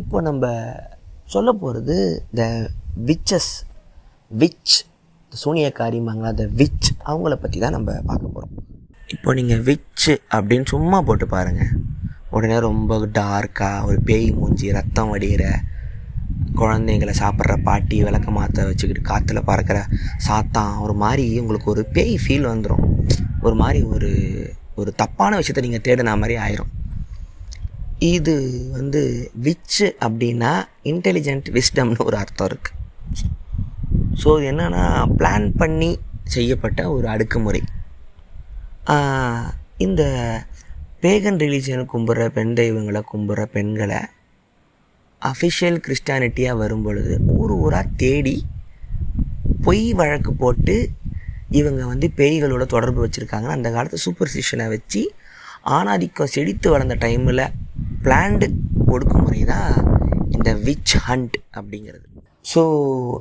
B: இப்போ நம்ம சொல்ல போகிறது த விச்சஸ் விச் சூனியக்காரிமாங்களா த விச் அவங்கள பற்றி தான் நம்ம பார்க்க இப்போ நீங்கள் விச்சு அப்படின்னு சும்மா போட்டு பாருங்கள் உடனே ரொம்ப டார்க்காக ஒரு பேய் மூஞ்சி ரத்தம் வடிகிற குழந்தைங்களை சாப்பிட்ற பாட்டி விளக்க மாற்ற வச்சுக்கிட்டு காற்றுல பறக்கிற சாத்தான் ஒரு மாதிரி உங்களுக்கு ஒரு பேய் ஃபீல் வந்துடும் ஒரு மாதிரி ஒரு ஒரு தப்பான விஷயத்தை நீங்கள் தேடின மாதிரி ஆயிரும். இது வந்து விச்சு அப்படின்னா இன்டெலிஜென்ட் விஸ்டம்னு ஒரு அர்த்தம் இருக்குது ஸோ இது என்னென்னா பிளான் பண்ணி செய்யப்பட்ட ஒரு அடுக்குமுறை. இந்த பேகன் ரிலீஜனை கும்பிட்ற பெண் தெய்வங்களை கும்பிட்ற பெண்களை அஃபிஷியல் கிறிஸ்டானிட்டியாக வரும் பொழுது ஊர் ஊராக தேடி பொய் வழக்கு போட்டு இவங்க வந்து பேய்களோட தொடர்பு வச்சுருக்காங்க அந்த காலத்து சூப்பர்ஸ்டிஷனை வச்சு ஆணாதிக்கம் செழித்து வளர்ந்த டைமில் பிளான்டு ஒடுக்குமுறை தான் இந்த விச் ஹண்ட் அப்படிங்கிறது. ஸோ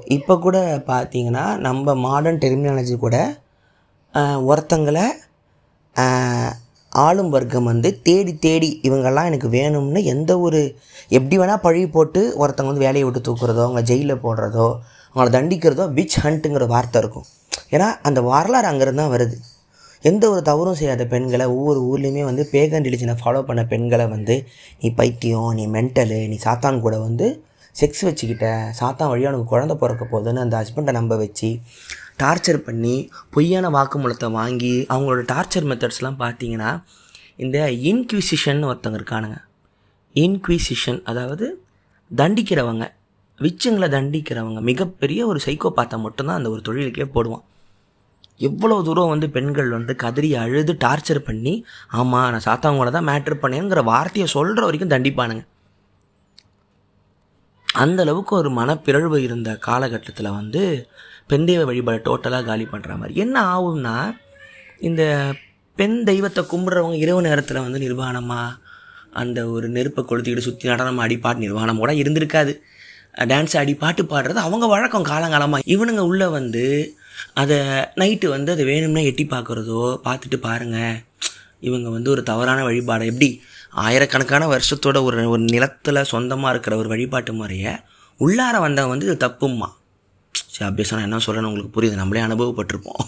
B: இப்போ கூட பார்த்தீங்கன்னா நம்ம மாடர்ன் டெர்மினாலஜி கூட ஒருத்தங்களை ஆளும் வர்க்கம் வந்து தேடி தேடி இவங்கெல்லாம் எனக்கு வேணும்னு எந்த ஒரு எப்படி வேணால் பழி போட்டு ஒருத்தங்க வந்து வேலையை விட்டு தூக்குறதோ அவங்க ஜெயிலில் போடுறதோ அவங்கள தண்டிக்கிறதோ விச் ஹண்ட்டுங்கிற வார்த்தை இருக்கும். ஏன்னா அந்த வரலாறு அங்கேருந்து தான் வருது. எந்த ஒரு தவறும் செய்யாத பெண்களை ஒவ்வொரு ஊர்லேயுமே வந்து பேகன் ரிலிஜனை ஃபாலோ பண்ண பெண்களை வந்து நீ பைத்தியம் நீ மென்டலு நீ சாத்தான் கூட வந்து செக்ஸ் வச்சுக்கிட்ட சாத்தான் வழியாக உனக்கு குழந்த பிறக்க போகுதுன்னு அந்த ஹஸ்பண்டை நம்ப வச்சு டார்ச்சர் பண்ணி பொய்யான வாக்குமூலத்தை வாங்கி அவங்களோட டார்ச்சர் மெத்தட்ஸ்லாம் பார்த்தீங்கன்னா இந்த இன்க்விசிஷன் ஒருத்தவங்க இருக்கானுங்க. இன்க்விசிஷன் அதாவது தண்டிக்கிறவங்க விச்சுங்களை தண்டிக்கிறவங்க மிகப்பெரிய ஒரு சைக்கோபாத்தை மட்டும்தான் அந்த ஒரு தொழிலுக்கே போடுவான். எவ்வளோ தூரம் வந்து பெண்கள் வந்து கதறி அழுது டார்ச்சர் பண்ணி ஆமாம் நான் சாத்தவங்கள தான் மேட்ரு பண்ணேங்கிற வார்த்தையை சொல்கிற வரைக்கும் தண்டிப்பானுங்க. அந்த அளவுக்கு ஒரு மனப்பிறழ்வு இருந்த காலகட்டத்தில் வந்து பெண் தெய்வ வழிபாடு டோட்டலாக காலி பண்ணுற மாதிரி. என்ன ஆகும்னா இந்த பெண் தெய்வத்தை கும்பிட்றவங்க இரவு நேரத்தில் வந்து நிர்வாணமாக அந்த ஒரு நெருப்பை கொளுத்திக்கிட்டு சுற்றி நடனம் ஆடி பாட்டு நிர்வாணம் கூட இருந்திருக்காது. டான்ஸ் ஆடி பாட்டு பாடுறது அவங்க வழக்கம் காலங்காலமாக இவனுங்க உள்ளே வந்து அதை நைட்டு வந்து அதை வேணும்னா எட்டி பார்க்குறதோ பார்த்துட்டு பாருங்கள் இவங்க வந்து ஒரு தவறான வழிபாடை? எப்படி? ஆயிரக்கணக்கான வருஷத்தோட ஒரு ஒரு நிலத்தில் சொந்தமாக இருக்கிற ஒரு வழிபாட்டு முறையை உள்ளார வந்தவன் வந்து இது தப்புமா சரி அப்படியே நான் என்ன சொல்கிறேன்னு உங்களுக்கு புரியுது. நம்மளே அனுபவப்பட்டிருப்போம்.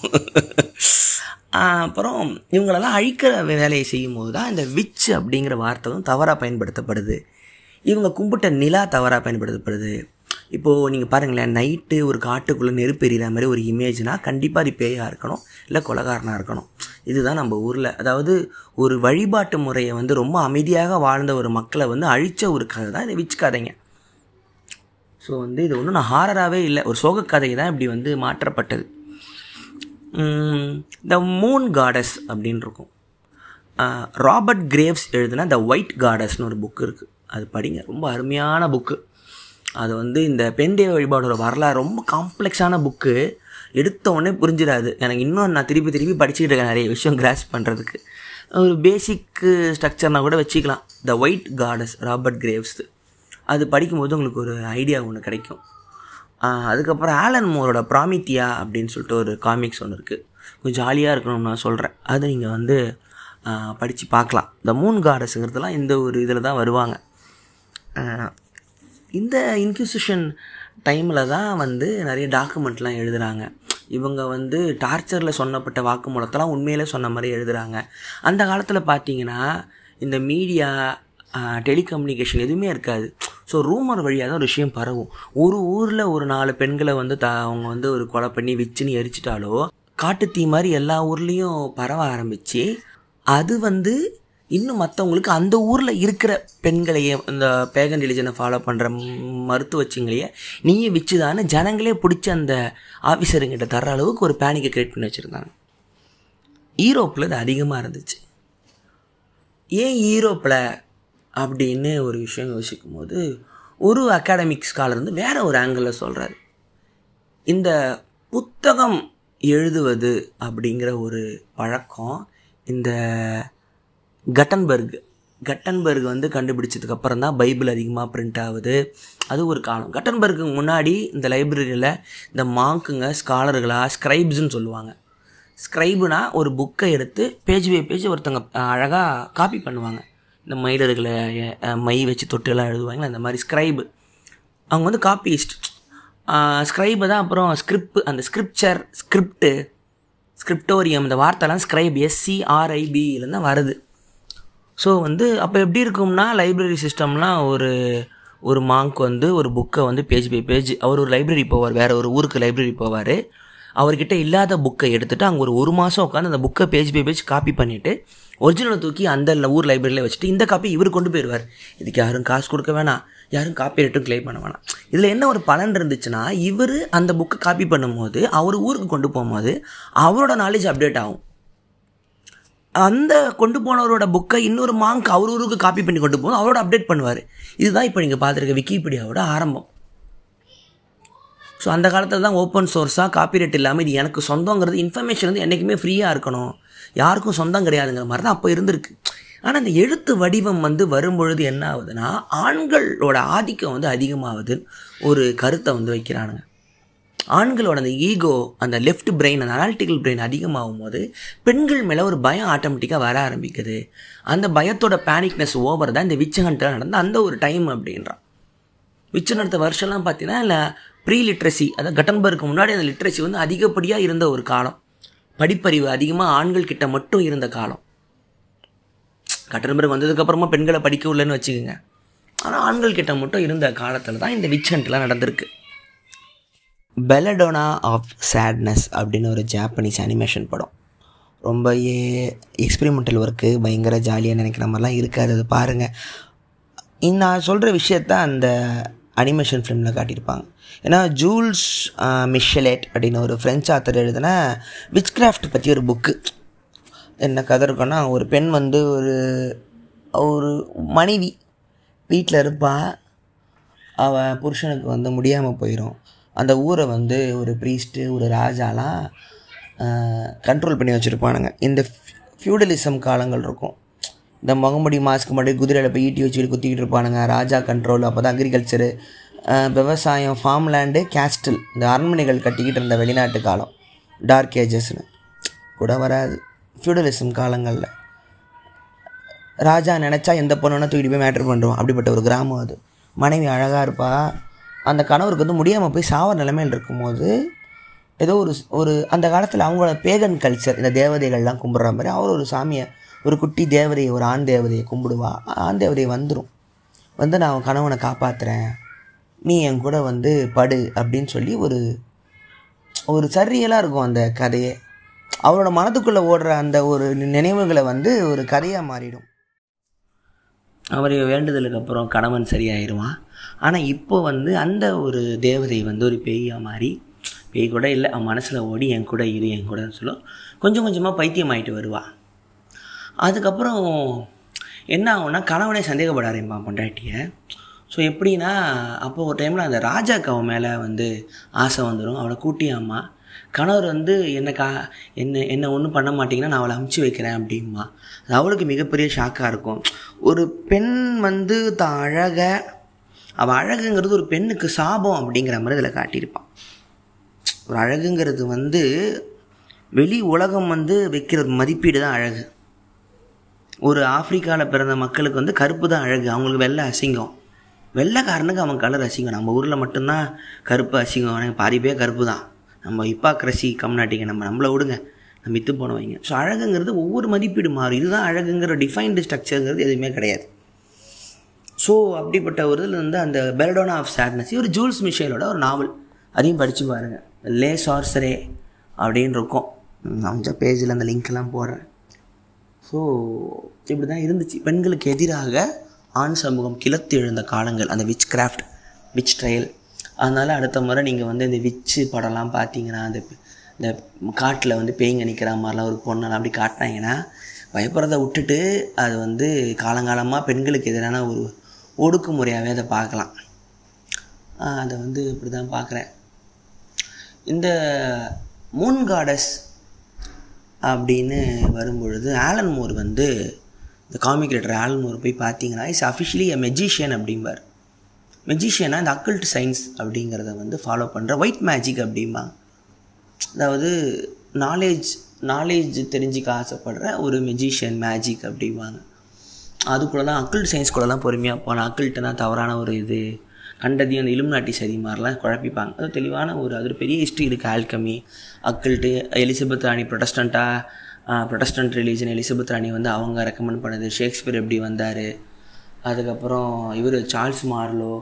B: அப்புறம் இவங்களெல்லாம் அழிக்கிற வேலையை செய்யும்போது தான் இந்த விச் அப்படிங்கிற வார்த்தை வந்து தவறாக பயன்படுத்தப்படுது. இவங்க கும்பிட்ட நிலா தவறாக பயன்படுத்தப்படுது. இப்போது நீங்கள் பாருங்களேன் நைட்டு ஒரு காட்டுக்குள்ளே நெருப்பு எறிகிற மாதிரி ஒரு இமேஜ்னால் கண்டிப்பாக அது பேயாக இருக்கணும் இல்லை கொலகாரனாக இருக்கணும். இதுதான் நம்ம ஊரில். அதாவது ஒரு வழிபாட்டு முறையை வந்து ரொம்ப அமைதியாக வாழ்ந்த ஒரு மக்களை வந்து அழித்த ஒரு கதை தான் இந்த விச் கதைங்க. ஸோ வந்து இது ஒன்றும் நான் ஹாரராகவே இல்லை. ஒரு சோக கதை தான் இப்படி வந்து மாற்றப்பட்டது. த மூன் காடஸ் அப்படின்னு இருக்கும். ராபர்ட் கிரேவ்ஸ் எழுதின த ஒயிட் காடஸ்னு ஒரு புக்கு இருக்குது அது படிங்க. ரொம்ப அருமையான புக்கு அது வந்து இந்த பெண் வழிபாடோட வரலாறு ரொம்ப காம்ப்ளெக்ஸான புக்கு எடுத்த உடனே புரிஞ்சிடாது. எனக்கு இன்னும் நான் திருப்பி திருப்பி படிச்சுக்கிட்டு இருக்கேன் நிறைய விஷயம் கிராஸ் பண்ணுறதுக்கு ஒரு பேசிக்கு ஸ்ட்ரக்சர்னால் கூட வச்சுக்கலாம். The white goddess Robert Graves அது படிக்கும்போது உங்களுக்கு ஒரு ஐடியா ஒன்று கிடைக்கும். அதுக்கப்புறம் ஆலன் மோரோட ப்ராமித்தியா அப்படின்னு சொல்லிட்டு ஒரு காமிக்ஸ் ஒன்று இருக்குது கொஞ்சம் ஜாலியாக இருக்கணும்னு நான் சொல்கிறேன் அது நீங்கள் வந்து படித்து பார்க்கலாம். இந்த மூன் காடஸுங்கிறதுலாம் இந்த ஒரு இதில் தான் வருவாங்க. இந்த இன்க்யூசிஷன் டைமில் தான் வந்து நிறைய டாக்குமெண்ட்லாம் எழுதுகிறாங்க இவங்க வந்து டார்ச்சரில் சொன்னப்பட்ட வாக்குமூலத்தெல்லாம் உண்மையிலே சொன்ன மாதிரி எழுதுகிறாங்க அந்த காலத்தில் பார்த்தீங்கன்னா இந்த மீடியா டெலிகம்யூனிகேஷன் எதுவுமே இருக்காது. ஸோ ரூமர் வழியாக தான் ஒரு விஷயம் பரவும். ஒரு ஊரில் ஒரு நாலு பெண்களை வந்து த அவங்க வந்து ஒரு கொலை பண்ணி வச்சுன்னு எரிச்சிட்டாலோ காட்டுத்தீ மாதிரி எல்லா ஊர்லேயும் பரவ ஆரம்பித்து அது வந்து இன்னும் மற்றவங்களுக்கு அந்த ஊரில் இருக்கிற பெண்களையே இந்த பேகன் ரிலிஜனை ஃபாலோ பண்ணுற மருத்துவச்சிங்களையே நீயே விச்சுதான்னு ஜனங்களே பிடிச்சி அந்த ஆஃபீஸருங்கிட்ட தர்ற அளவுக்கு ஒரு பேனிக்கை க்ரியேட் பண்ணி வச்சுருந்தாங்க. ஈரோப்பில் இது அதிகமாக இருந்துச்சு. ஏன் ஈரோப்பில் அப்படின்னு ஒரு விஷயம் யோசிக்கும் போது ஒரு அகாடமிக் ஸ்காலர் வந்து வேற ஒரு ஆங்கிளில் சொல்கிறாரு இந்த புத்தகம் எழுதுவது அப்படிங்கிற ஒரு பழக்கம் இந்த கட்டன்பர்க் கட்டன்பர்க் வந்து கண்டுபிடிச்சதுக்கு அப்புறம் தான் பைபிள் அதிகமாக பிரிண்ட் ஆகுது. அது ஒரு காலம். கட்டன்பர்க்கு முன்னாடி இந்த லைப்ரரியில் இந்த மாங்க்குங்க ஸ்காலர்களாக ஸ்க்ரைப்ஸ்ன்னு சொல்லுவாங்க. ஸ்க்ரைபுனா ஒரு புக்கை எடுத்து பேஜ் பை பேஜ் ஒருத்தங்க அழகாக காப்பி பண்ணுவாங்க. இந்த மயிலர்களை மை வச்சு தொட்டுலாம் எழுதுவாங்க அந்த மாதிரி ஸ்க்ரைபு அவங்க வந்து காப்பிஸ்ட் ஸ்க்ரைபு தான் அப்புறம் ஸ்கிரிப்ட் அந்த ஸ்கிரிப்சர் ஸ்கிரிப்டு ஸ்கிரிப்டோரியம் இந்த வார்த்தைலாம் ஸ்க்ரைப் எஸ்சிஆர்ஐபியிலேருந்து தான் வருது. ஸோ வந்து அப்போ எப்படி இருக்கும்னா லைப்ரரி சிஸ்டம்லாம் ஒரு ஒரு மாங்க் வந்து ஒரு புக்கை வந்து பேஜ் பை பேஜ் அவர் ஒரு லைப்ரரி போவார் வேறு ஒரு ஊருக்கு லைப்ரரி போவார். அவர்கிட்ட இல்லாத புக்கை எடுத்துகிட்டு அங்கே ஒரு ஒரு மாதம் உட்காந்து அந்த புக்கை பேஜ் பை பேஜ் காப்பி பண்ணிவிட்டு ஒரிஜினலை தூக்கி அந்த ஊர் லைப்ரரியில் வச்சுட்டு இந்த காப்பி இவர் கொண்டு போயிடுவார் இதுக்கு யாரும் காசு கொடுக்க வேணாம். யாரும் காப்பி ரைட்டும் கிளைம் பண்ண வேணாம். இதில் என்ன ஒரு பலன் இருந்துச்சுன்னா இவர் அந்த புக்கை காப்பி பண்ணும்போது அவர் ஊருக்கு கொண்டு போகும்போது அவரோட நாலேஜ் அப்டேட் ஆகும். அந்த கொண்டு போனவரோட புக்கை இன்னொரு மாங்க் அவர் ஊருக்கு காப்பி பண்ணி கொண்டு போகும் அவரோட அப்டேட் பண்ணுவார். இதுதான் இப்போ நீங்கள் பார்த்துருக்க விக்கிபீடியாவோட ஆரம்பம். ஸோ அந்த காலத்தில் தான் ஓப்பன் சோர்ஸாக காப்பிரைட் இல்லாமல் இது எனக்கு சொந்தங்கிறது இன்ஃபர்மேஷன் வந்து என்றைக்குமே ஃப்ரீயாக இருக்கணும். யாருக்கும் சொந்தம் கிடையாதுங்கிற மாதிரி தான் அப்போ இருந்திருக்கு. ஆனால் இந்த எழுத்து வடிவம் வந்து வரும்பொழுது என்ன ஆகுதுன்னா ஆண்களோட ஆதிக்கம் வந்து அதிகமாகுதுன்னு ஒரு கருத்தை வந்து வைக்கிறானுங்க. ஆண்களோட அந்த ஈகோ அந்த லெஃப்ட் பிரெயின் அந்த அனாலிட்டிக்கல் பிரெயின் அதிகமாகும் போது பெண்கள் மேலே ஒரு பயம் ஆட்டோமேட்டிக்காக வர ஆரம்பிக்குது. அந்த பயத்தோட பேனிக்னஸ் ஓவர் தான் இந்த விச்சகண்டில் நடந்த அந்த ஒரு டைம் அப்படின்றான். விச்சு நடத்த வருஷம்லாம் பார்த்தீங்கன்னா இல்லை ப்ரீ லிட்ரஸி அதாவது கட்டன்பர்க்கு முன்னாடி அந்த லிட்ரஸி வந்து அதிகப்படியாக இருந்த ஒரு காலம். படிப்பறிவு அதிகமாக ஆண்கள் கிட்ட மட்டும் இருந்த காலம். கட்டன்பர்க் வந்ததுக்கப்புறமா பெண்களை படிக்க உள்ளன்னு வச்சுக்கோங்க. ஆனால் ஆண்கள் கிட்ட மட்டும் இருந்த காலத்தில் தான் இந்த விச்சண்ட்லாம் நடந்திருக்கு. பெலடோனா ஆஃப் சேட்னஸ் அப்படின்னு ஒரு ஜாப்பனீஸ் அனிமேஷன் படம். ரொம்ப எக்ஸ்பெரிமெண்டல் ஒர்க்கு பயங்கர ஜாலியாக நினைக்கிற மாதிரிலாம் இருக்காது. அது பாருங்கள் நான் சொல்கிற விஷயத்த அந்த அனிமேஷன் ஃபிலிமில் காட்டியிருப்பாங்க. ஏன்னா ஜூல்ஸ் மிஷலேட் அப்படின்னு ஒரு ஃப்ரெஞ்சு ஆத்தர் எழுதின விச் கிராஃப்ட் பற்றி ஒரு புக்கு என்ன கதை இருக்குன்னா ஒரு பெண் வந்து ஒரு ஒரு மனைவி வீட்டில் இருப்பா. அவள் புருஷனுக்கு வந்து முடியாமல் போயிடும் அந்த ஊரை வந்து ஒரு ப்ரீஸ்ட்டு ஒரு ராஜாலாம் கண்ட்ரோல் பண்ணி வச்சுருப்பானுங்க. இந்த ஃபியூடலிசம் காலங்கள் இருக்கும். இந்த முகமுடி மாஸ்க்கு முன்னாடி குதிரையில் போய் ஈட்டி வச்சு குத்திக்கிட்டு இருப்பானுங்க. ராஜா கண்ட்ரோல் அப்போ தான் அக்ரிகல்ச்சரு விவசாயம் ஃபார்ம் லேண்டு கேஸ்டில் இந்த அரண்மனைகள் கட்டிக்கிட்டு இருந்த வெளிநாட்டு காலம். டார்க் ஏஜஸ்னு கூட வராது. ஃபியூடலிசம் காலங்களில். ராஜா நினச்சா எந்த பொண்ணுன்னா தூக்கிட்டு போய் மேட்ரு பண்ணுறோம் அப்படிப்பட்ட ஒரு கிராமம் அது. மனைவி அழகாக இருப்பா. அந்த கணவருக்கு வந்து முடியாமல் போய் சாவர நிலைமையில் இருக்கும்போது ஏதோ ஒரு ஒரு அந்த காலத்தில் அவங்களோட பேகன் கல்ச்சர் இந்த தேவதைகள்லாம் கும்பிட்ற மாதிரி அவர் ஒரு சாமியை ஒரு குட்டி தேவதையை ஒரு ஆண் தேவதையை கும்பிடுவா. ஆண் தேவதையை வந்துடும் வந்து நான் அவன் கணவனை காப்பாற்றுறேன் நீ என் கூட வந்து படு அப்படின்னு சொல்லி ஒரு ஒரு சரியலாக இருக்கும் அந்த கதையை. அவரோட மனதுக்குள்ளே ஓடுற அந்த ஒரு நினைவுகளை வந்து ஒரு கதையாக மாறிடும். அவர் வேண்டுதலுக்கு அப்புறம் கணவன் சரியாயிருவான் ஆனால் இப்போ வந்து அந்த ஒரு தேவதை வந்து ஒரு பேயாக மாறி பேய் கூட இல்லை அவன் மனசில் ஓடி என் கூட இரு என் கூடன்னு சொல்லும் கொஞ்சம் கொஞ்சமாக பைத்தியம் ஆகிட்டு வருவாள் அதுக்கப்புறம் என்ன ஆகும்னா கணவனே சந்தேகப்பட ஆரம்பிப்பான் பொண்டாட்டியை. ஸோ எப்படின்னா அப்போ ஒரு டைமில் அந்த ராஜாக்கு அவன் மேலே வந்து ஆசை வந்துடும் அவளை கூட்டி அம்மா கணவர் வந்து என்னை கா என்ன என்ன ஒன்றும் பண்ண மாட்டீங்கன்னா நான் அவளை அமுச்சு வைக்கிறேன் அப்படிம்மா அது அவளுக்கு மிகப்பெரிய ஷாக்காக இருக்கும். ஒரு பெண் வந்து தான் அழக அவள் அழகுங்கிறது ஒரு பெண்ணுக்கு சாபம் அப்படிங்கிற மாதிரி இதில் காட்டியிருப்பான். ஒரு அழகுங்கிறது வந்து வெளி உலகம் வந்து வைக்கிற மதிப்பீடு தான் அழகு. ஒரு ஆப்பிரிக்காவில் பிறந்த மக்களுக்கு வந்து கருப்பு தான் அழகு. அவங்களுக்கு வெள்ளை அசிங்கம். வெள்ளைக்காரனுக்கு அவன் கலர் அசிங்கம். நம்ம ஊரில் மட்டும்தான் கருப்பு அசிங்கம். பாரிப்பே பாதி பேர் கருப்பு தான் நம்ம இப்பாக்ரசி கம்நாட்டிங்க நம்ம நம்மளை விடுங்க. நம்ம இத்து போனவங்க ஸோ அழகுங்கிறது ஒவ்வொரு மதிப்பீடு மாறும். இதுதான் அழகுங்கிற டிஃபைன்டு ஸ்ட்ரக்சருங்கிறது எதுவுமே கிடையாது. ஸோ அப்படிப்பட்ட ஒரு இதில் வந்து அந்த பெலடோனா ஆஃப் சேட்னஸ் ஒரு ஜூல்ஸ் மிஷேலோட ஒரு நாவல். அதையும் படித்து பாருங்கள் லே சார்சரே அப்படின்னு இருக்கும். நான் பேஜில் அந்த லிங்க்லாம் போடுறேன். ஸோ இப்படி தான் இருந்துச்சு. பெண்களுக்கு எதிராக ஆண் சமூகம் கிளத்து எழுந்த காலங்கள் அந்த விச் கிராஃப்ட் விச் ட்ரையல் அதனால் அடுத்த முறை நீங்கள் வந்து இந்த விச்சு படம்லாம் பார்த்தீங்கன்னா அந்த இந்த காட்டில் வந்து பேய்ங்க நிற்கிற மாதிரிலாம் ஒரு பொண்ணெல்லாம் அப்படி காட்டினாங்கன்னா பயப்படுறத விட்டுட்டு அது வந்து காலங்காலமாக பெண்களுக்கு எதிரான ஒரு ஒடுக்குமுறையாகவே அதை பார்க்கலாம். அதை வந்து இப்படி தான் பார்க்குறேன். இந்த மூன் காடஸ் அப்படின்னு வரும்பொழுது ஆலன் மோர் வந்து இந்த காமிக் ரைட்டர் ஆலன் போய் பார்த்தீங்கன்னா இஸ் அஃபிஷியலி எ மெஜிஷியன் அப்படிம்பார். மெஜிஷியனாக இந்த அக்கல்ட் சயின்ஸ் அப்படிங்கிறத வந்து ஃபாலோ பண்ணுற ஒயிட் மேஜிக் அப்படிம்பாங்க அதாவது நாலேஜ் நாலேஜ் தெரிஞ்சுக்க ஆசைப்படுற ஒரு மெஜிஷியன் மேஜிக் அப்படிம்பாங்க. அதுக்குள்ளே தான் அக்கல்ட் சயின்ஸ் கூடலாம் பொறுமையாக போனால் அக்கல்ட்டுனா தவறான ஒரு இது. கண்டதையும் அந்த இலுமினாட்டி சதி மாதிரிலாம் குழப்பிப்பாங்க. அது தெளிவான ஒரு அது ஒரு பெரிய ஹிஸ்ட்ரி இருக்குது ஆல்கமி அக்கல்ட்டு எலிசபெத் ராணி ப்ரொடஸ்டண்ட்டாக ப்ரொடஸ்டன்ட் ரிலீஜன் எலிசபெத் ராணி வந்து அவங்க ரெக்கமெண்ட் பண்ணது. ஷேக்ஸ்பியர் எப்படி வந்தார்? அதுக்கப்புறம் இவர் சார்ல்ஸ் மார்லோ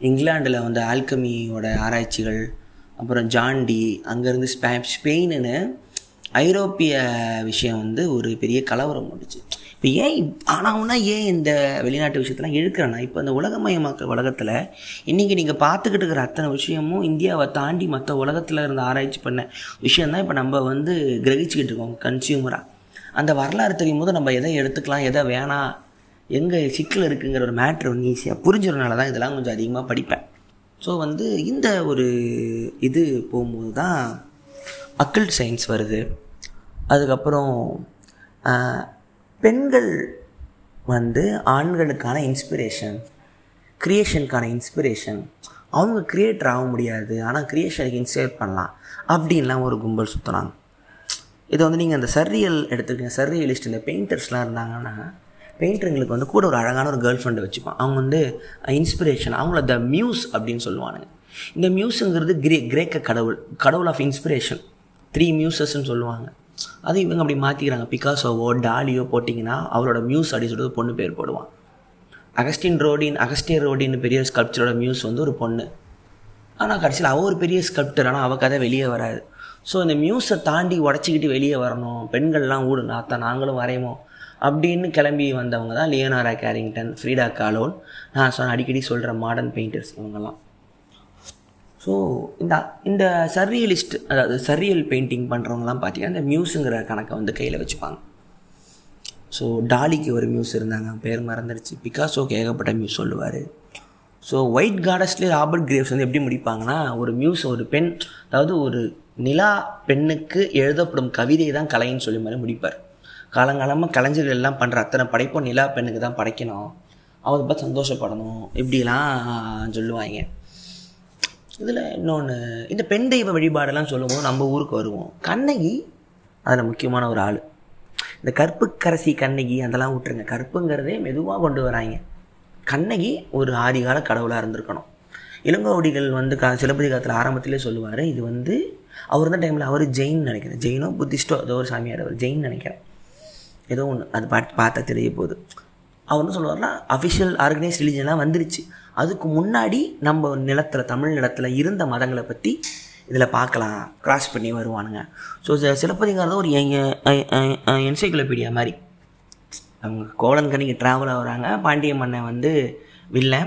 B: இங்கிலாண்டில் வந்து ஆல்கமியோட ஆராய்ச்சிகள் அப்புறம் ஜான்டி அங்கேருந்து ஸ்பே ஸ்பெயின்னு ஐரோப்பிய விஷயம் வந்து ஒரு பெரிய கலவரம் முடிச்சு இப்போ ஏன் ஆனாவுன்னா ஏன் இந்த வெளிநாட்டு விஷயத்தெல்லாம் இழுக்கிறேன்னா இப்போ இந்த உலகமயமாக்கல் உலகத்தில் இன்றைக்கி நீங்கள் பார்த்துக்கிட்டு இருக்கிற அத்தனை விஷயமும் இந்தியாவை தாண்டி மற்ற உலகத்தில் இருந்து ஆராய்ச்சி பண்ண விஷயந்தான் இப்போ நம்ம வந்து கிரகிச்சிக்கிட்டு இருக்கோம் கன்சியூமராக அந்த வரலாறு தெரியும் போது நம்ம எதை எடுத்துக்கலாம் எதை வேணாம் எங்கே சிக்கல் இருக்குங்கிற ஒரு மேட்ரு வந்து ஈஸியாக புரிஞ்சுறதுனால தான் இதெல்லாம் கொஞ்சம் அதிகமாக படிப்பேன். ஸோ வந்து இந்த ஒரு இது போகும்போது தான் அக்கல்ட் சயின்ஸ் வருது. அதுக்கப்புறம் பெண்கள் வந்து ஆண்களுக்கான இன்ஸ்பிரேஷன் க்ரியேஷனுக்கான இன்ஸ்பிரேஷன் அவங்க க்ரியேட்டர் ஆக முடியாது. ஆனால் க்ரியேஷனுக்கு இன்ஸ்பயர் பண்ணலாம். அப்படின்லாம் ஒரு கும்பல் சுற்றுனாங்க இதை வந்து நீங்கள் அந்த சர்ரியல் எடுத்துக்கங்க. சர்ரியலிஸ்ட் இந்த பெயிண்டர்ஸ்லாம் இருந்தாங்கன்னா பெயிண்டருங்களுக்கு வந்து கூட ஒரு அழகான ஒரு கேர்ள் ஃப்ரெண்டை வச்சுப்பான் அவங்க வந்து இன்ஸ்பிரேஷன் அவங்கள த மியூஸ் அப்படின்னு சொல்லுவானுங்க. இந்த மியூஸுங்கிறது கிரே கிரேக்க கடவுள் கடவுள் ஆஃப் இன்ஸ்பிரேஷன் த்ரீ மியூசஸ்ன்னு சொல்லுவாங்க. அது இவங்க அப்படி மாற்றிக்கிறாங்க பிகாசோவோ டாலியோ போட்டிங்கன்னா அவரோட மியூஸ் அப்படின்னு சொல்லிட்டு பொண்ணு பேர் போடுவான். அகஸ்டின் ரோடின் அகஸ்டின் ரோடின் பெரிய ஸ்கல்ப்சரோட மியூஸ் வந்து ஒரு பொண்ணு. ஆனால் கடைசியில் அவள் ஒரு பெரிய ஸ்கல்ப்டர் ஆனால் அவள் கதை வெளியே வராது. ஸோ இந்த மியூஸை தாண்டி உடச்சிக்கிட்டு வெளியே வரணும். பெண்கள்லாம் ஊடு நாத்தா நாங்களும் வரையுமோ அப்படின்னு கிளம்பி வந்தவங்க தான் லியோனாரா கேரிங்டன் ஃப்ரீடா காலோன் நான் சொன்ன அடிக்கடி சொல்கிற மாடர்ன் பெயிண்டர்ஸ் இவங்கெல்லாம். ஸோ இந்த இந்த சர்ரியலிஸ்ட் அதாவது சர்ரியல் பெயிண்டிங் பண்ணுறவங்கலாம் பார்த்தீங்கன்னா இந்த மியூஸுங்கிற கணக்கை வந்து கையில் வச்சுப்பாங்க. ஸோ டாலிக்கு ஒரு மியூஸ் இருந்தாங்க பேர் மறந்துடுச்சு. பிகாசோக்கு ஏகப்பட்ட மியூஸ் சொல்லுவார். ஸோ ஒயிட் கார்டஸ்லேயே ராபர்ட் கிரேவ்ஸ் வந்து எப்படி முடிப்பாங்கன்னா ஒரு மியூஸ் ஒரு பெண் அதாவது ஒரு நிலா பெண்ணுக்கு எழுதப்படும் கவிதை தான் கலைன்னு சொல்லி மாதிரி முடிப்பார். காலங்காலமாக கலைஞர்கள் எல்லாம் பண்ணுற அத்தனை படைப்பும் நிலா பெண்ணுக்கு தான் படைக்கணும். அவரை பார்த்து சந்தோஷப்படணும் இப்படிலாம் சொல்லுவாங்க. இதில் இன்னொன்று இந்த பெண் தெய்வ வழிபாடெல்லாம் சொல்லும்போது நம்ம ஊருக்கு வருவோம். கண்ணகி அதில் முக்கியமான ஒரு ஆள். இந்த கற்புக்கரசி கண்ணகி அதெல்லாம் விட்டுருங்க. கற்புங்கிறதே மெதுவாக கொண்டு வராங்க. கண்ணகி ஒரு ஆதிகால கடவுளாக இருந்திருக்கணும். இளங்கோடிகள் வந்து கா சிலப்பதி காலத்தில் ஆரம்பத்திலே சொல்லுவார் இது வந்து அவர் இருந்த டைமில் அவர் ஜெயின் நினைக்கிறேன். ஜெயினோ புத்திஸ்டோ ஏதோ ஒரு சாமியார் அவர் ஜெயின் நினைக்கிறேன். ஏதோ ஒன்று அது பாட்டு பார்த்தா தெரிய போகுது. அவர் என்ன சொல்லுவார்னா அஃபிஷியல் ஆர்கனைஸ் ரிலீஜன்லாம் வந்துருச்சு. அதுக்கு முன்னாடி நம்ம நிலத்தில் தமிழ் நிலத்தில் இருந்த மதங்களை பற்றி இதில் பார்க்கலாம். கிராஸ் பண்ணி வருவானுங்க. ஸோ சிலப்பதிகாரம் ஒரு என்சைக்ளோபீடியா மாதிரி. அவங்க கோலன்கனிக்கு ட்ராவல் ஆகுறாங்க. பாண்டிய மன்னன் வந்து வில்லை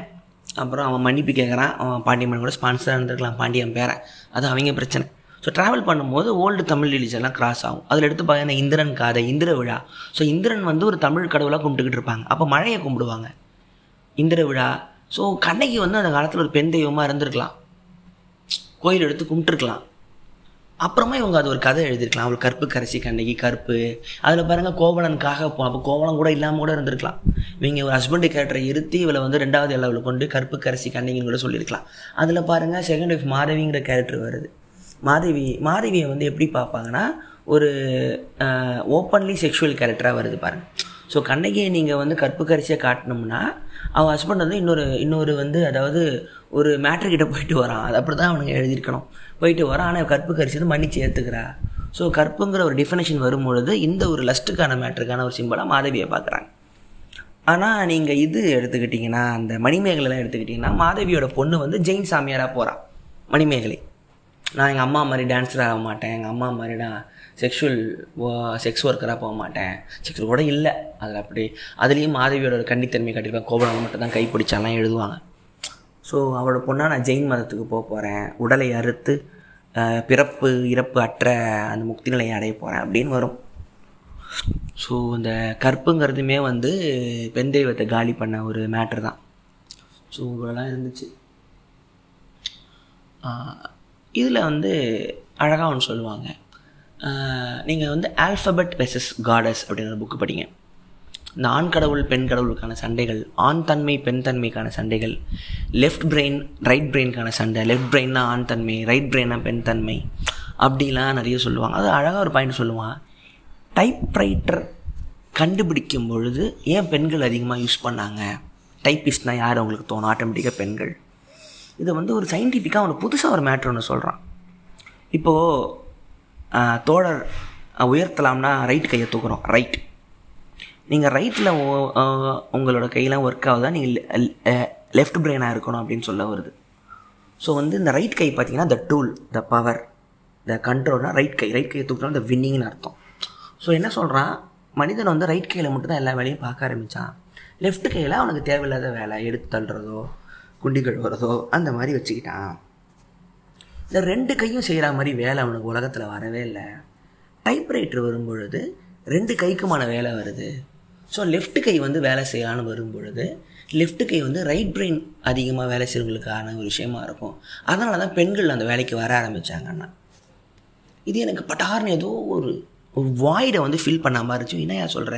B: அப்புறம் அவன் மன்னிப்பு கேட்குறான் அவன் பாண்டிய மன்னன் கூட ஸ்பான்சராக இருந்திருக்கலாம். பாண்டியன் பேரை. அது அவங்க பிரச்சனை. ஸோ ட்ராவல் பண்ணும்போது ஓல்டு தமிழ் ரிலீஜன்லாம் கிராஸ் ஆகும். அதில் எடுத்து பார்த்தீங்கன்னா இந்திரன் காதை இந்திர விழா. ஸோ இந்திரன் வந்து ஒரு தமிழ் கடவுளாக கும்பிட்டுக்கிட்டு இருப்பாங்க. அப்போ மழையை கும்பிடுவாங்க. இந்திர விழா. ஸோ கண்ணகி வந்து அந்த காலத்தில் ஒரு பெண் தெய்வமாக இருந்திருக்கலாம். கோயில் எடுத்து கும்பிட்டுருக்கலாம். அப்புறமா இவங்க அது ஒரு கதை எழுதியிருக்கலாம். அவள் கற்பு கரைசி கண்ணகி கற்பு. அதில் பாருங்கள் கோவலனுக்காக போ அப்போ கோவலன் கூட இல்லாமல் கூட இருந்திருக்கலாம். இவங்க ஒரு ஹஸ்பண்டு கேரக்டரை இருத்தி இவளை வந்து ரெண்டாவது அளவில் கொண்டு கற்பு கரைசி கண்ணகின்னு கூட சொல்லியிருக்கலாம். அதில் பாருங்கள் செகண்ட் ஒய்ஃப் மாதவிங்கிற கேரக்டர் வருது. மாதவி மாதவியை வந்து எப்படி பார்ப்பாங்கன்னா ஒரு ஓப்பன்லி செக்ஷுவல் கேரக்டராக வருது பாருங்கள் ஸோ கண்ணகியை நீங்கள் வந்து கற்பு கரிசியாக காட்டினோம்னா அவன் ஹஸ்பண்ட் வந்து இன்னொரு இன்னொரு வந்து அதாவது ஒரு மேட்ரு போயிட்டு வரான். அது அப்படி தான் அவனுங்க எழுதியிருக்கணும். போயிட்டு வரான். ஆனால் கற்பு கரிசி வந்து மன்னிச்சு ஏற்றுக்கிறா ஸோ கற்புங்கிற ஒரு டிஃபனேஷன் வரும்பொழுது இந்த ஒரு லஸ்ட்டுக்கான மேட்ருக்கான ஒரு சிம்பிளாக மாதவியை பார்க்குறாங்க. ஆனால் நீங்கள் இது எடுத்துக்கிட்டிங்கன்னா அந்த மணிமேகலைலாம் எடுத்துக்கிட்டிங்கன்னா மாதவியோட பொண்ணு வந்து ஜெயின் சாமியாராக போகிறான் மணிமேகலை. நான் எங்கள் அம்மா மாதிரி டான்ஸராக ஆக மாட்டேன். எங்கள் அம்மா மாதிரி நான் செக்ஷுவல் செக்ஸ் ஒர்க்கராக போக மாட்டேன். செக்ஸ் கூட இல்லை. அதில் அப்படி அதுலேயும் மாதவியோட ஒரு கன்னித்தன்மை காட்டியிருப்பேன். கோபுரம் மட்டும் தான் கைப்பிடிச்சாலாம் எழுதுவாங்க. ஸோ அவளோட பொண்ணாக நான் ஜெயின் மதத்துக்கு போக போகிறேன் உடலை அறுத்து பிறப்பு இறப்பு அற்ற அந்த முக்தி நிலையை அடைய போகிறேன் அப்படின்னு வரும். ஸோ இந்த கற்புங்கிறதுமே வந்து பெண் தெய்வத்தை காலி பண்ண ஒரு மேட்ரு தான். ஸோ இவ்வளோலாம் இருந்துச்சு. இதில் வந்து அழகாக ஒன்று சொல்லுவாங்க. நீங்கள் வந்து ஆல்ஃபபெட் வெசஸ் காடஸ் அப்படிங்கிற புக்கு படிங்க. இந்த ஆண் கடவுள் பெண் கடவுளுக்கான சண்டைகள் ஆண் தன்மை பெண் தன்மைக்கான சண்டைகள் லெஃப்ட் பிரெயின் ரைட் பிரெயினுக்கான சண்டை லெஃப்ட் பிரெயின்னா ஆண் தன்மை ரைட் பிரெயினா பெண் தன்மை அப்படிலாம் நிறைய சொல்லுவாங்க. அது அழகாக ஒரு பாயிண்ட் சொல்லுவான். டைப்ரைட்டர் கண்டுபிடிக்கும் பொழுது ஏன் பெண்கள் அதிகமாக யூஸ் பண்ணாங்க? டைப்பிஸ்ட்னால் யார் அவங்களுக்கு தோணும்? ஆட்டோமேட்டிக்காக பெண்கள். இதை வந்து ஒரு சயின்டிஃபிக்காக ஒன்று புதுசாக ஒரு மேட்ரு ஒன்று சொல்கிறான் இப்போது தோழர் உயர்த்தலாம்னா ரைட் கையை தூக்குறோம். ரைட் நீங்கள் ரைட்டில் உங்களோட கையெல்லாம் ஒர்க் ஆகுதா? நீங்கள் லெஃப்ட் பிரெயினாக இருக்கணும் அப்படின்னு சொல்ல வருது. ஸோ வந்து இந்த ரைட் கை பார்த்தீங்கன்னா the tool the power the கண்ட்ரோல்னா right கை. ரைட் கையை தூக்கினா த வின்னிங்னு அர்த்தம். ஸோ என்ன சொல்கிறான் மனிதன் வந்து ரைட் கையில் மட்டும்தான் எல்லா வேலையும் பார்க்க ஆரம்பித்தான் லெஃப்ட் கையில் அவனுக்கு தேவையில்லாத வேலை எடுத்து தள்ளுறதோ குண்டிகள் கழுவுறதோ அந்த மாதிரி வச்சுக்கிட்டான். இந்த ரெண்டு கையும் செய்கிற மாதிரி வேலை அவனுக்கு உலகத்தில் வரவே இல்லை. டைப்ரைட்டர் வரும்பொழுது ரெண்டு கைக்குமான வேலை வருது. ஸோ லெஃப்ட் கை வந்து வேலை செய்யலான்னு வரும்பொழுது லெஃப்ட் கை வந்து ரைட் பிரெயின் அதிகமாக வேலை செய்கிறவங்களுக்கான ஒரு விஷயமா இருக்கும். அதனால தான் பெண்கள் அந்த வேலைக்கு வர ஆரம்பித்தாங்கன்னா இது எனக்கு பட்டார்னு ஏதோ ஒரு ஒரு வாய்டை வந்து ஃபில் பண்ண மாதிரி இருந்துச்சு. என்னையா சொல்கிற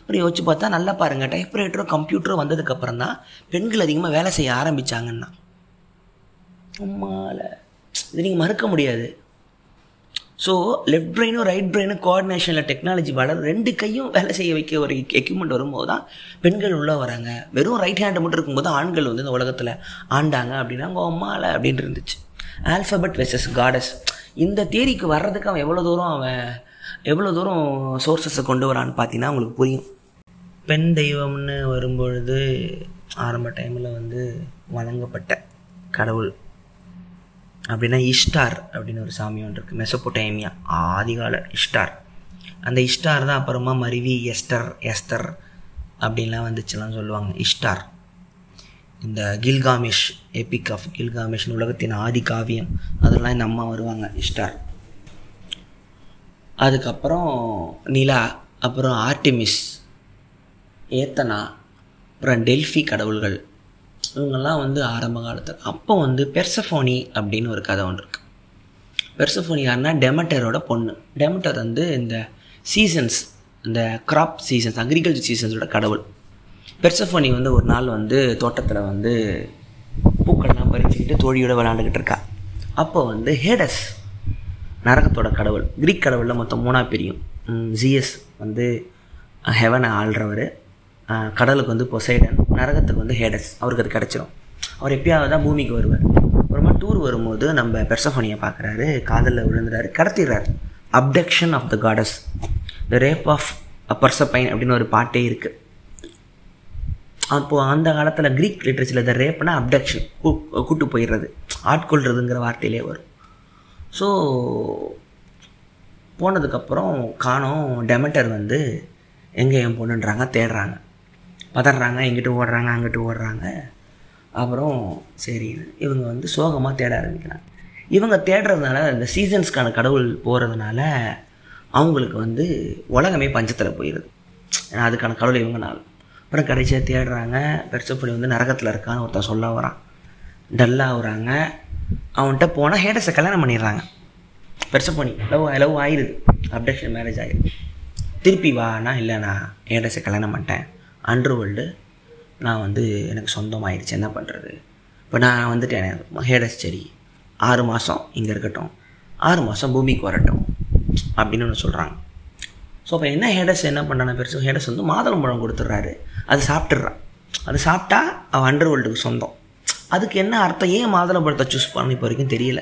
B: அப்புறம் யோசிச்சு பார்த்தா நல்லா பாருங்கள் டைப்ரைட்டரோ கம்ப்யூட்டரோ வந்ததுக்கப்புறம் தான் பெண்கள் அதிகமாக வேலை செய்ய ஆரம்பித்தாங்கன்னா உம்மால இது நீங்கள் மறுக்க முடியாது. ஸோ லெஃப்ட் பிரெயினும் ரைட் பிரெயினும் கோஆர்டினேஷனில் டெக்னாலஜி வளரும் ரெண்டு கையும் வேலை செய்ய வைக்க ஒரு எக்யூப்மெண்ட் வரும்போது தான் பெண்கள் உள்ளே வராங்க. வெறும் ரைட் ஹேண்டு மட்டும் இருக்கும்போது ஆண்கள் வந்து இந்த உலகத்தில் ஆண்டாங்க அப்படின்னா அவங்க அம்மால அப்படின்னு இருந்துச்சு. ஆல்ஃபபெட் வெசஸ் காடஸ் இந்த தேரிக்கு வர்றதுக்கு அவன் எவ்வளோ தூரம் அவன் எவ்வளோ தூரம் சோர்சஸை கொண்டு வரான்னு பார்த்தீங்கன்னா உங்களுக்கு புரியும். பெண் தெய்வம்னு வரும்பொழுது ஆரம்ப டைமில் வந்து வணங்கப்பட்ட கடவுள் அப்படின்னா இஷ்டார் அப்படின்னு ஒரு சாமி ஒன்று இருக்குது மெசப்போட்டேமியா ஆதிகால இஷ்டார். அந்த இஷ்டார் தான் அப்புறமா மருவி எஸ்டர் எஸ்டர் அப்படின்லாம் வந்துச்சுலாம் சொல்லுவாங்க. இஷ்டார். இந்த கில்காமேஷ் எபிக் ஆஃப் கில்காமேஷ் உலகத்தின் ஆதி காவியம். அதெல்லாம் இந்த அம்மா வருவாங்க இஷ்டார். அதுக்கப்புறம் நிலா அப்புறம் ஆர்டிமிஸ் ஏத்தனா அப்புறம் டெல்ஃபி கடவுள்கள். இவங்கெல்லாம் வந்து ஆரம்ப காலத்தில். அப்போ வந்து பெர்சஃபோனி அப்படின்னு ஒரு கதை ஒன்று இருக்குது பெர்சஃபோனி யாருன்னா டெமட்டரோட பொண்ணு. டெமட்டர் வந்து இந்த சீசன்ஸ் இந்த கிராப் சீசன்ஸ் அக்ரிகல்ச்சர் சீசன்ஸோட கடவுள். பெர்சஃபோனி வந்து ஒரு நாள் வந்து தோட்டத்தில் வந்து பூக்கள்லாம் பறிச்சுக்கிட்டு தோழியோட விளாண்டுக்கிட்டு இருக்கா. அப்போ வந்து ஹேடஸ் நரகத்தோட கடவுள் கிரீக் கடவுளில் மொத்தம் மூணாக பிரியும். ஜிஎஸ் வந்து ஹெவனை ஆள்றவர் கடலுக்கு வந்து பொசைடன் நரகத்துக்கு வந்து ஹேடஸ் அவருக்கு அது கிடச்சிரும். அவர் எப்பயாவது தான் பூமிக்கு வருவார். அப்புறமா டூர் வரும்போது நம்ம பெர்சஃபோனியை பார்க்குறாரு காதலில் விழுந்துறாரு கடத்திடுறாரு. Abduction of the goddess the rape of Persephone அப்படின்னு ஒரு பாட்டே இருக்குது அப்போது அந்த காலத்தில் க்ரீக் லிட்ரேச்சரில் த ரேப்னா அப்டக்ஷன் கூட்டு போயிடுறது ஆட்கொள்றதுங்கிற வார்த்தையிலே வரும். ஸோ போனதுக்கப்புறம் காணோம் டெமட்டர் வந்து எங்கே என் பொண்ணுன்றாங்க தேடுறாங்க. பதறாங்க எங்கிட்ட ஓடுறாங்க அங்கிட்டு ஓடுறாங்க. அப்புறம் சரி இவங்க வந்து சோகமாக தேட ஆரம்பிக்கிறாங்க. இவங்க தேடுறதுனால இந்த சீசன்ஸ்க்கான கடவுள் போகிறதுனால அவங்களுக்கு வந்து உலகமே பஞ்சத்தில் போயிடுது ஏன்னா அதுக்கான கடவுள் இவங்கனால. அப்புறம் கடைசியாக தேடுறாங்க பெருசப்படி வந்து நரகத்தில் இருக்கான்னு ஒருத்தன் சொல்ல வரான். டல்லாக வராங்க அவன்கிட்ட போனால் ஹேடஸை கல்யாணம் பண்ணிடுறாங்க. பெருசாக போனி. லவ் லவ் ஆயிடுது அப்டேஷன் மேரேஜ் ஆகிடுது திருப்பி வானா இல்லை நான் ஹேடஸை கல்யாணம் பண்ணிட்டேன். அண்டர் வேர்ல்டு நான் வந்து எனக்கு சொந்தமாயிடுச்சு என்ன பண்ணுறது இப்போ நான் வந்துட்டேன். ஹேடஸ் சரி. ஆறு மாதம் இங்கே இருக்கட்டும். ஆறு மாதம் பூமிக்கு வரட்டும். அப்படின்னு ஒன்று சொல்கிறாங்க ஸோ அப்போ என்ன ஹேடஸ் என்ன பண்ணான பெருசு? ஹேடஸ் வந்து மாதுளம்பழம் கொடுத்துட்றாரு. அது சாப்பிட்றான் அது சாப்பிட்டா அவன் அண்டர் வேர்ல்டுக்கு சொந்தம். அதுக்கு என்ன அர்த்தம் ஏன் மாதுளம்பழத்தை சூஸ் பண்ண இப்போ வரைக்கும் தெரியல.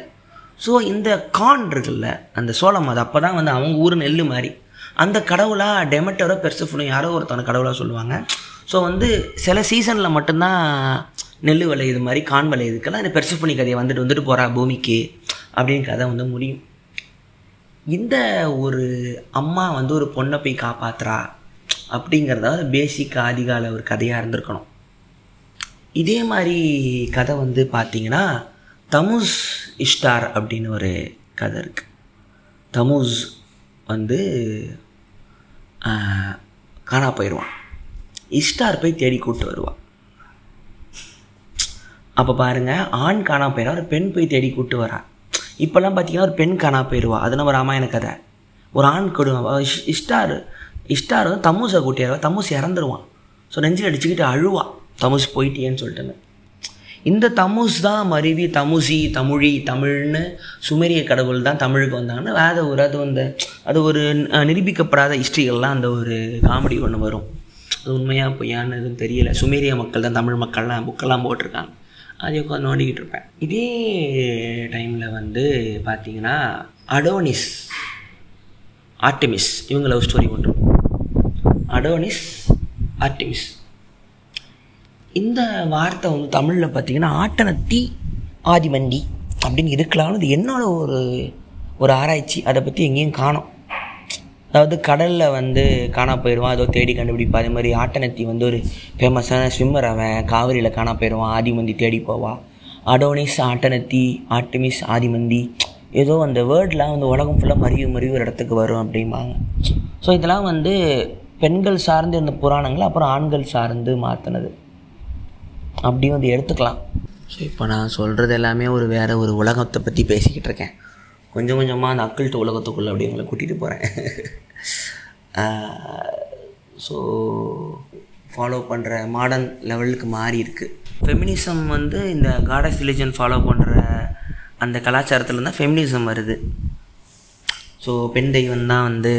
B: ஸோ இந்த கான் இருக்குல்ல அந்த சோளம் அது அப்போ தான் வந்து அவங்க ஊர் நெல் மாதிரி. அந்த கடவுளாக டெமட்டரோ பெர்சஃபுனும் யாரோ ஒருத்தவங்க கடவுளாக சொல்லுவாங்க. ஸோ வந்து சில சீசனில் மட்டும்தான் நெல் விளையுது மாதிரி கான் விளையுதுக்கெல்லாம் இந்த பெர்சஃபுனி கதையை வந்துட்டு வந்துட்டு போகிறா பூமிக்கு அப்படின்னு கதை வந்து முடியும். இந்த ஒரு அம்மா வந்து ஒரு பொண்ணை போய் காப்பாற்றுறா அப்படிங்கிறதாவது பேசிக் ஆதிகால ஒரு கதையாக இருந்திருக்கணும். இதே மாதிரி கதை வந்து பார்த்தீங்கன்னா தமுஸ் இஷ்டார் அப்படின்னு ஒரு கதை இருக்குது தமுஸ் வந்து காணா போயிடுவான் இஷ்டார் போய் தேடி கூப்பிட்டு வருவான். அப்போ பாருங்கள் ஆண் காணா போயிடா ஒரு பெண் போய் தேடி கூப்பிட்டு வரான். இப்போல்லாம் பார்த்தீங்கன்னா ஒரு பெண் காணா போயிடுவா அது நம்ம ராமாயண கதை. ஒரு ஆண் கொடுவான் இஷ்டார். இஷ்டார் வந்து தமுசை கூட்டியாருவா. தமுஸ் இறந்துருவான். ஸோ நெஞ்சில் அடிச்சுக்கிட்டு அழுவான் தமுஸ் போயிட்டியேன்னு சொல்லிட்டேன்னு இந்த தமுஸ் தான் மருவி தமுசி தமிழி தமிழ்னு சுமேரிய கடவுள் தான் தமிழுக்கு வந்தாங்கன்னு வேத ஒரு அது அந்த அது ஒரு நிரூபிக்கப்படாத ஹிஸ்ட்ரிகள்லாம் அந்த ஒரு காமெடி ஒன்று வரும். அது உண்மையாக பொய்யான்னு எதுவும் தெரியல. சுமேரிய மக்கள் தான் தமிழ் மக்கள்லாம் புக்கெல்லாம் போட்டிருக்காங்க. அதை உட்காந்து நோண்டிக்கிட்டு இருப்பேன். இதே டைமில் வந்து பார்த்தீங்கன்னா அடோனிஸ் ஆர்டிமிஸ் இவங்க லவ் ஸ்டோரி ஒன்று. அடோனிஸ் ஆர்டிமிஸ் இந்த வார்த்தை வந்து தமிழில் பார்த்திங்கன்னா ஆட்டனத்தி ஆதிமண்டி அப்படின்னு இருக்கலாம்னு இது என்னோட ஒரு ஒரு ஆராய்ச்சி. அதை பற்றி எங்கேயும் காணும். அதாவது கடலில் வந்து காணா போயிடுவான் ஏதோ தேடி கண்டுபிடிப்பா அதே மாதிரி ஆட்டனத்தி வந்து ஒரு ஃபேமஸான ஸ்விம்மர் அவன் காவிரியில் காணா போயிடுவான் ஆதிமந்தி தேடி போவா அடோனிஸ் ஆட்டனத்தி ஆர்டிமிஸ் ஆதிமந்தி ஏதோ அந்த வேர்ட்லாம் வந்து உலகம் ஃபுல்லாக மறிவு மறிவு ஒரு இடத்துக்கு வரும் அப்படிம்பாங்க. ஸோ இதெல்லாம் வந்து பெண்கள் சார்ந்து இருந்த புராணங்கள் அப்புறம் ஆண்கள் சார்ந்து மாற்றினது அப்படி வந்து எடுத்துக்கலாம். ஸோ இப்போ நான் சொல்கிறது எல்லாமே ஒரு வேறு ஒரு உலகத்தை பற்றி பேசிக்கிட்டு இருக்கேன். கொஞ்சம் கொஞ்சமாக அந்த அக்கல்ட்டு உலகத்துக்குள்ளே அப்படி உங்களை கூட்டிகிட்டு போகிறேன் ஸோ ஃபாலோ பண்ணுற மாடர்ன் லெவலுக்கு மாறி இருக்குது ஃபெமினிசம் வந்து இந்த காடஸ் ரிலிஜன் ஃபாலோ பண்ணுற அந்த கலாச்சாரத்தில் தான் ஃபெமினிசம் வருது. ஸோ பெண் தெய்வம் தான் வந்து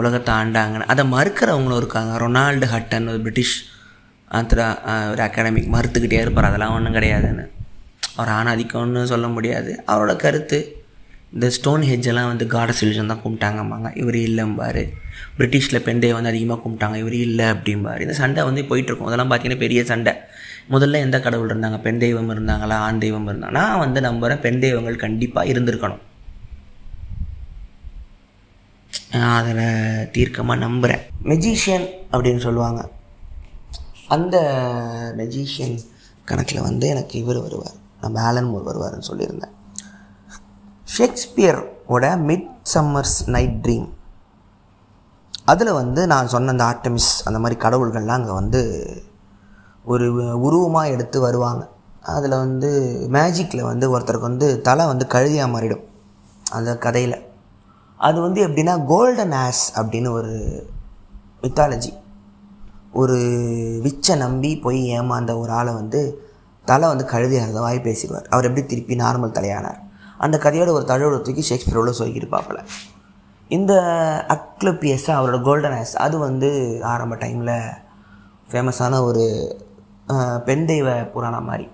B: உலகத்தை ஆண்டாங்கன்னு. அதை மறுக்கிறவங்களும் இருக்காங்க. ரொனால்டு ஹட்டன் ஒரு பிரிட்டிஷ் ஆத்ரா ஒரு அகாடமிக் மறுத்துக்கிட்டே இருப்பார். அதெல்லாம் ஒன்றும் கிடையாதுன்னு. அவர் ஆணாதிக்கம்னு சொல்ல முடியாது. அவரோட கருத்து இந்த ஸ்டோன் ஹெஜ்ஜெல்லாம் வந்து காட சொல்யூஷன் தான் கும்பிட்டாங்கம்பாங்க. இவர் இல்லைம்பார். பிரிட்டிஷில் பெண் தெய்வம் வந்து அதிகமாக கும்பிட்டாங்க. இவர் இல்லை அப்படிம்பாரு. இந்த சண்டை வந்து போயிட்டுருக்கும். அதெல்லாம் பார்த்தீங்கன்னா பெரிய சண்டை. முதல்ல எந்த கடவுள் இருந்தாங்க? பெண் தெய்வம் இருந்தாங்களா? ஆண் தெய்வம் இருந்தாங்க நான் வந்து நம்புகிறேன் பெண் தெய்வங்கள் கண்டிப்பாக இருந்திருக்கணும். நான் அதில் தீர்க்கமாக நம்புகிறேன் மெஜிஷியன் அப்படின்னு சொல்லுவாங்க. அந்த மெஜிஷியன் கணக்கில் வந்து எனக்கு இவர் வருவார். நம்ம ஆலன் மூர் வருவார்னு சொல்லியிருந்தேன். ஷேக்ஸ்பியரோட மிட் சம்மர்ஸ் நைட் ட்ரீம் அதில் வந்து நான் சொன்ன அந்த ஆர்டமிஸ் அந்த மாதிரி கடவுள்கள்லாம் அங்கே வந்து ஒரு உருவமாக எடுத்து வருவாங்க. அதில் வந்து மேஜிக்கில் வந்து ஒருத்தருக்கு வந்து தலை வந்து கழுதியாக மாறிடும். அந்த கதையில். அது வந்து எப்படின்னா கோல்டன் ஆஸ் அப்படின்னு ஒரு மித்தாலஜி ஒரு விச்சை நம்பி போய் ஏமாந்த ஒரு ஆளை வந்து தலை வந்து கழுதியாக இருந்த வாய் பேசிடுவார். அவர் எப்படி திருப்பி நார்மல் தலையானார். அந்த கதையோட ஒரு தழுவோட தூக்கி உள்ள சொல்லியிருப்பாப்பில் இந்த அக்லப்பியஸ் அவரோட கோல்டன் ஆஸ் அது வந்து ஆரம்ப டைமில் ஃபேமஸான ஒரு பெண் தெய்வ புராணம் மாதிரி.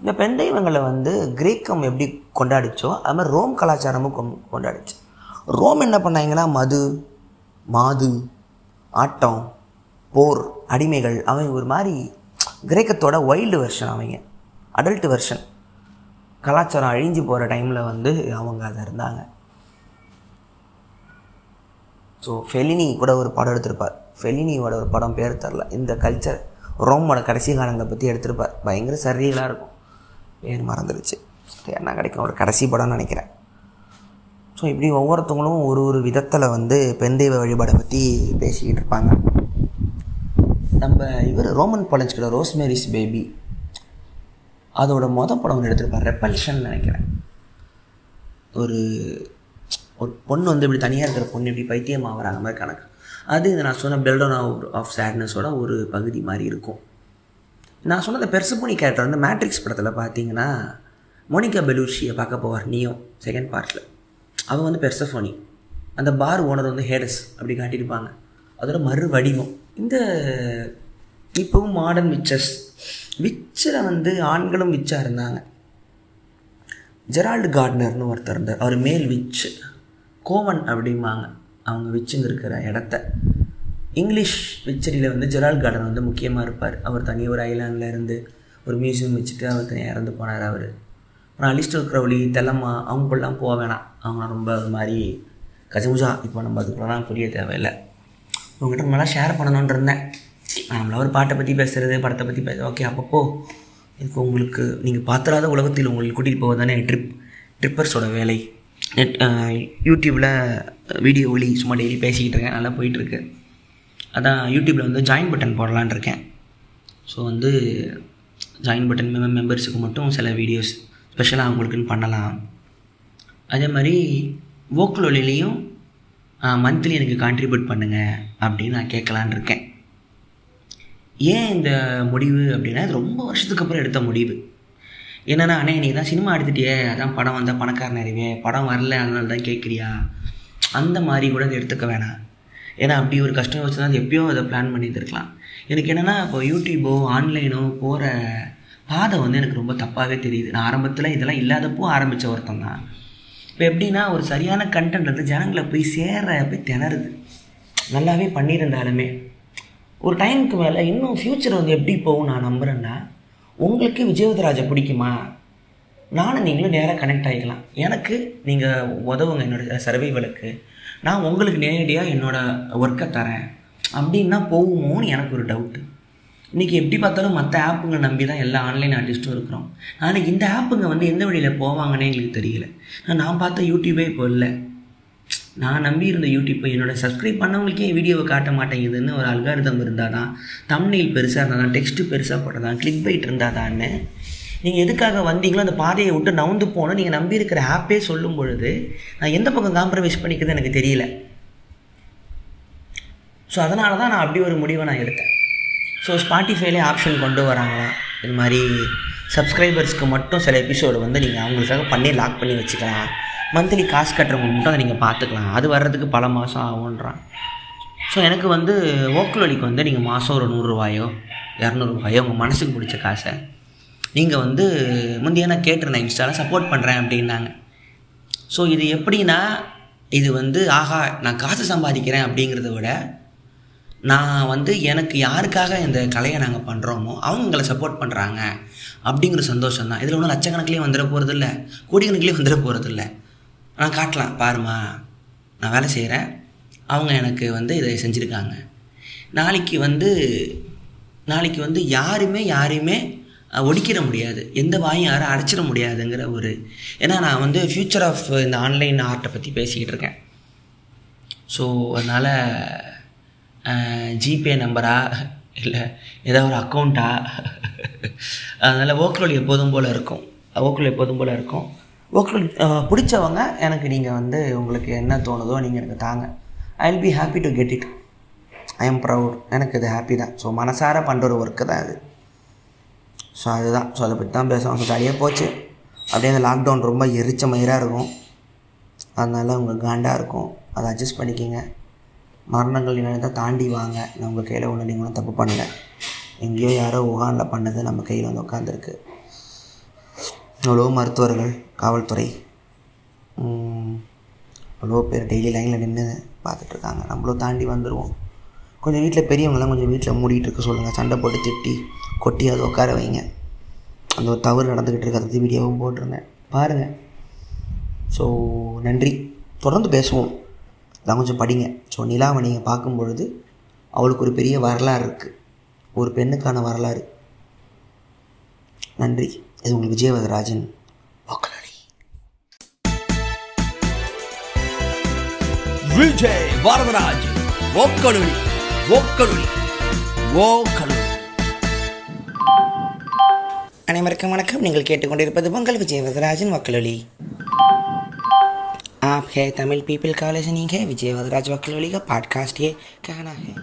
B: இந்த பெண் தெய்வங்களை வந்து கிரேக்கம் எப்படி கொண்டாடிச்சோ அது மாதிரி ரோம் கலாச்சாரமும் கொ கொண்டாடிச்சு. ரோம் என்ன பண்ணாங்கன்னா மது மாது ஆட்டம் போர் அடிமைகள் அவங்க ஒரு மாதிரி கிரேக்கத்தோட வைல்டு வெர்ஷன் அவங்க. அடல்ட் வெர்ஷன் கலாச்சாரம் அழிஞ்சு போகிற டைமில் வந்து அவங்க அதை இருந்தாங்க. ஸோ ஃபெலினி கூட ஒரு படம் எடுத்திருப்பார். ஃபெலினியோட ஒரு படம் பேர் தரல இந்த கல்ச்சர் ரோமோட கடைசி காலங்களை பற்றி எடுத்திருப்பார். பயங்கர சரியலாக இருக்கும். பேர் மறந்துடுச்சு. என்ன கிடைக்கும்? ஒரு கடைசி படம்னு நினைக்கிறேன். ஸோ இப்படி ஒவ்வொருத்தவங்களும் ஒரு ஒரு விதத்தில் வந்து பெண் தெய்வ வழிபாடை பற்றி பேசிக்கிட்டு இருப்பாங்க. நம்ம இவர் ரோமன் பொலன்ஸ்கிற ரோஸ்மேரிஸ் பேபி. அதோட மொதல் படம் ஒன்று எடுத்திருப்பார் ரெப்பல்ஷன் நினைக்கிறேன். ஒரு ஒரு பொண்ணு வந்து இப்படி தனியாக இருக்கிற பொண்ணு இப்படி பைத்தியம் ஆகிறாங்க மாதிரி கணக்கு. அது இந்த நான் சொன்ன பெல்டோன் ஆஃப் சேட்னஸோட ஒரு பகுதி மாதிரி இருக்கும். நான் சொன்ன அந்த பெர்சபோனி கேரக்டர் வந்து மேட்ரிக்ஸ் படத்தில் பார்த்தீங்கன்னா மோனிகா பெலூஷியை பார்க்க போவார் நியோ செகண்ட் பார்ட்டில் அவன் வந்து பெர்சஃபோனி அந்த பார் ஓனர் வந்து ஹேடஸ் அப்படி காட்டியிருப்பாங்க. அதோட மறு வடிவம் இந்த இப்போவும் மாடர்ன் விச்சஸ் விச்சில் வந்து ஆண்களும் விச்சாக இருந்தாங்க. ஜெரால்டு கார்ட்னர்னு ஒருத்தர் இருந்தார். அவர் மேல் விச் கோவன் அப்படிம்பாங்க. அவங்க விச்சுங்க இருக்கிற இடத்த. இங்கிலீஷ் விச்சரியில் வந்து ஜெரால்ட் கார்டன் வந்து முக்கியமாக இருப்பார். அவர் தனி ஒரு ஐலாண்டில் இருந்து ஒரு மியூசியம் வச்சுட்டு அவர் தனியாக இறந்து போனார் அவர். அப்புறம் அலிஸ்டர் க்ரௌலி தெல்லம்மா அவங்களுக்குலாம் போக வேணாம். அவங்க ரொம்ப ஒரு மாதிரி கஜமுஜா இப்போ நம்ம அதுக்குள்ளலாம் புரிய தேவையில்லை. உங்கள்கிட்ட நல்லா ஷேர் பண்ணணுன்னு இருந்தேன். நம்மள ஒரு பாட்டை பற்றி பேசுகிறது படத்தை பற்றி பேச ஓகே அப்பப்போ இதுக்கு உங்களுக்கு நீங்கள் பார்த்துடாத உலகத்தில் உங்களுக்கு கூட்டிகிட்டு போவது தானே ட்ரிப் ட்ரிப்பர்ஸோட வேலை நெட் யூடியூப்பில் வீடியோ ஒளி சும்மா டெய்லி பேசிக்கிட்டு இருக்கேன் நல்லா போயிட்டுருக்கு. அதான் யூடியூப்பில் வந்து ஜாயின் பட்டன் போடலான் இருக்கேன். ஸோ வந்து ஜாயின் பட்டன் மெம் மெம்பர்ஸுக்கு மட்டும் சில வீடியோஸ் ஸ்பெஷலாக அவங்களுக்குன்னு பண்ணலாம். அதே மாதிரி வோக்கல் ஒலிலையும் மந்த்லி எனக்கு கான்ட்ரிபியூட் பண்ணுங்கள் அப்படின்னு நான் கேட்கலான் இருக்கேன். ஏன் இந்த முடிவு அப்படின்னா இது ரொம்ப வருஷத்துக்கு அப்புறம் எடுத்த முடிவு. என்னென்னா அண்ணே நீ தான் சினிமா எடுத்துட்டியே அதான் படம் வந்தால் பணக்காரன் நிறைவே படம் வரல அதனால தான் கேட்குறியா? அந்த மாதிரி கூட அதை எடுத்துக்க வேணாம். ஏன்னா அப்படி ஒரு கஷ்டம் வச்சு தான் எப்பயோ அதை பிளான் பண்ணியிருந்துருக்கலாம் எனக்கு என்னென்னா இப்போ யூடியூபோ ஆன்லைனோ போகிற பாதை வந்து எனக்கு ரொம்ப தப்பாகவே தெரியுது. நான் ஆரம்பத்தில் இதெல்லாம் இல்லாதப்போ ஆரம்பித்த ஒருத்தன் தான். இப்போ எப்படின்னா ஒரு சரியான கண்டென்ட் வந்து ஜனங்களை போய் சேர போய் திணறுது. நல்லாவே பண்ணியிருந்தாலுமே. ஒரு டைமுக்கு மேலே இன்னும் ஃப்யூச்சர் வந்து எப்படி போகும் நான் நம்புகிறேன்னா உங்களுக்கு விஜயவதராஜை பிடிக்குமா? நானும் நீங்களும் நேராக கனெக்ட் ஆகிக்கலாம் எனக்கு நீங்கள் உதவுங்க என்னோடய சர்வைவலுக்கு நான் உங்களுக்கு நேரடியாக என்னோடய ஒர்க்கை தரேன். அப்படின்னா போகுமோன்னு எனக்கு ஒரு டவுட்டு இன்றைக்கி எப்படி பார்த்தாலும் மற்ற ஆப்புங்க நம்பி தான் எல்லா ஆன்லைன் ஆர்டிஸ்ட்டும் இருக்கிறோம். ஆனால் இந்த ஆப்புங்க வந்து எந்த வழியில் போவாங்கன்னே எங்களுக்கு தெரியல. நான் நான் பார்த்த யூடியூபே இப்போ இல்லை. நான் நம்பி இருந்த யூடியூப்பை என்னோடய சப்ஸ்கிரைப் பண்ணவங்களுக்கே வீடியோவை காட்ட மாட்டேங்குதுன்னு ஒரு அல்காரிதம் இருந்தால் தான் தம்னெயில் பெருசாக இருந்தால் தான் டெக்ஸ்ட்டு பெருசாக போட்டால் தான் கிளிக் பைட் இருந்தால் தான்னு நீங்கள் எதுக்காக வந்தீங்களோ அந்த பாதையை விட்டு நவுந்து போனோம் நீங்கள் நம்பி இருக்கிற ஆப்பே சொல்லும் பொழுது நான் எந்த பக்கம் காம்ப்ரமைஸ் பண்ணிக்கிறது எனக்கு தெரியல. ஸோ அதனால தான் நான் அப்படி ஒரு முடிவை நான் எடுத்தேன். ஸோ ஸ்பாட்டிஃபைலே ஆப்ஷன் கொண்டு வராங்களா? இது மாதிரி சப்ஸ்கிரைபர்ஸ்க்கு மட்டும் சில எபிசோடு வந்து நீங்கள் அவங்களுக்காக பண்ணி லாக் பண்ணி வச்சுக்கலாம். மந்த்லி காசு கட்டுறவங்க மட்டும் அதை நீங்கள் பார்த்துக்கலாம். அது வர்றதுக்கு பல மாதம் ஆகுன்றான் ஸோ எனக்கு வந்து ஓக்குலொலிக்கு வந்து நீங்கள் மாதம் ஒரு நூறுரூவாயோ இரநூறுவாயோ உங்கள் மனசுக்கு பிடிச்ச காசை நீங்கள் வந்து முந்தைய நான் கேட்டிருந்தேன் இன்ஸ்டாவில் சப்போர்ட் பண்ணுறேன் அப்படின்னாங்க. ஸோ இது எப்படின்னா இது வந்து ஆஹா நான் காசு சம்பாதிக்கிறேன் அப்படிங்கிறத விட நான் வந்து எனக்கு யாருக்காக இந்த கலையை நாங்கள் பண்ணுறோமோ அவங்க எங்களை சப்போர்ட் பண்ணுறாங்க அப்படிங்கிற சந்தோஷம் தான் இதில் ஒன்றும் லட்சக்கணக்கிலே வந்துட போகிறதில்ல கோடிக்கணக்கிலே வந்துட போகிறதில்ல நான் காட்டலாம் பாருமா நான் வேலை செய்கிறேன் அவங்க எனக்கு வந்து இதை செஞ்சுருக்காங்க. நாளைக்கு வந்து நாளைக்கு வந்து யாருமே யாரையுமே ஒடிக்கிட முடியாது. எந்த வாயும் யாரும் அடைச்சிட முடியாதுங்கிற ஒரு ஏன்னா நான் வந்து ஃப்யூச்சர் ஆஃப் இந்த ஆன்லைன் ஆர்ட்டை பற்றி பேசிக்கிட்டு இருக்கேன். ஸோ அதனால் ஜிபே நம்பரா? இல்லை ஏதாவது ஒரு அக்கௌண்ட்டா அதனால் ஓக்ரோல் எப்போதும் போல் இருக்கும். ஓக்ரோல் எப்போதும் போல் இருக்கும். ஓக்ரோல் பிடிச்சவங்க எனக்கு நீங்கள் வந்து உங்களுக்கு என்ன தோணுதோ நீங்கள் எனக்கு தாங்க. I will be happy to get it I am proud எனக்கு இது ஹாப்பி தான். ஸோ மனசார பண்ணுற ஒரு ஒர்க்கு தான் அது. ஸோ அதுதான். ஸோ அதை பற்றி தான் பேசுவோம் ஸோ ஜாலியாக போச்சு. அப்படியே அந்த லாக்டவுன் ரொம்ப எரிச்ச மயிராக இருக்கும். அதனால் உங்கள் காண்டாக இருக்கும். அதை அட்ஜஸ்ட் பண்ணிக்கிங்க. மரணங்கள் நினைத்தால் தாண்டி வாங்க. நான் உங்கள் கையில் ஒன்று நீங்களும் தப்பு பண்ணல. எங்கேயோ யாரோ உகானில் பண்ணது நம்ம கையில் வந்து உட்காந்துருக்கு எவ்வளோ மருத்துவர்கள் காவல்துறை. அவ்வளோ எவ்வளோ பேர் டெய்லி லைனில் நின்று பார்த்துட்ருக்காங்க நம்மளும் தாண்டி வந்துடுவோம் கொஞ்சம் வீட்டில் பெரியவங்களாம் கொஞ்சம் வீட்டில் மூடிகிட்டு இருக்க சொல்லுங்கள் சண்டை போட்டு திட்டி கொட்டி அதை உட்கார வைங்க. அந்த ஒரு தவறு நடந்துக்கிட்டு இருக்கு. அதை வீடியோவும் போட்டிருந்தேன். பாருங்கள் ஸோ நன்றி. தொடர்ந்து பேசுவோம். அதான் கொஞ்சம் படிங்க. ஸோ நிலாவை நீங்கள் பார்க்கும் பொழுது அவளுக்கு ஒரு பெரிய வரலாறு இருக்குது ஒரு பெண்ணுக்கான வரலாறு. நன்றி. இது உங்களுக்கு விஜயவதராஜன் வாக்குநடி
A: விஜய் வரதராஜ் ஓக்கலுளி ஓக்கலுளி ஓக்கலுளி.
B: அனைவருக்கும் வணக்கம். நீங்கள் கேட்டுக்கொண்டிருப்பது பொங்கல் விஜய் வரதராஜன் आप है तमिल पीपल का नहीं है? विजय वदराज वाली का पॉडकास्ट ये कहना है।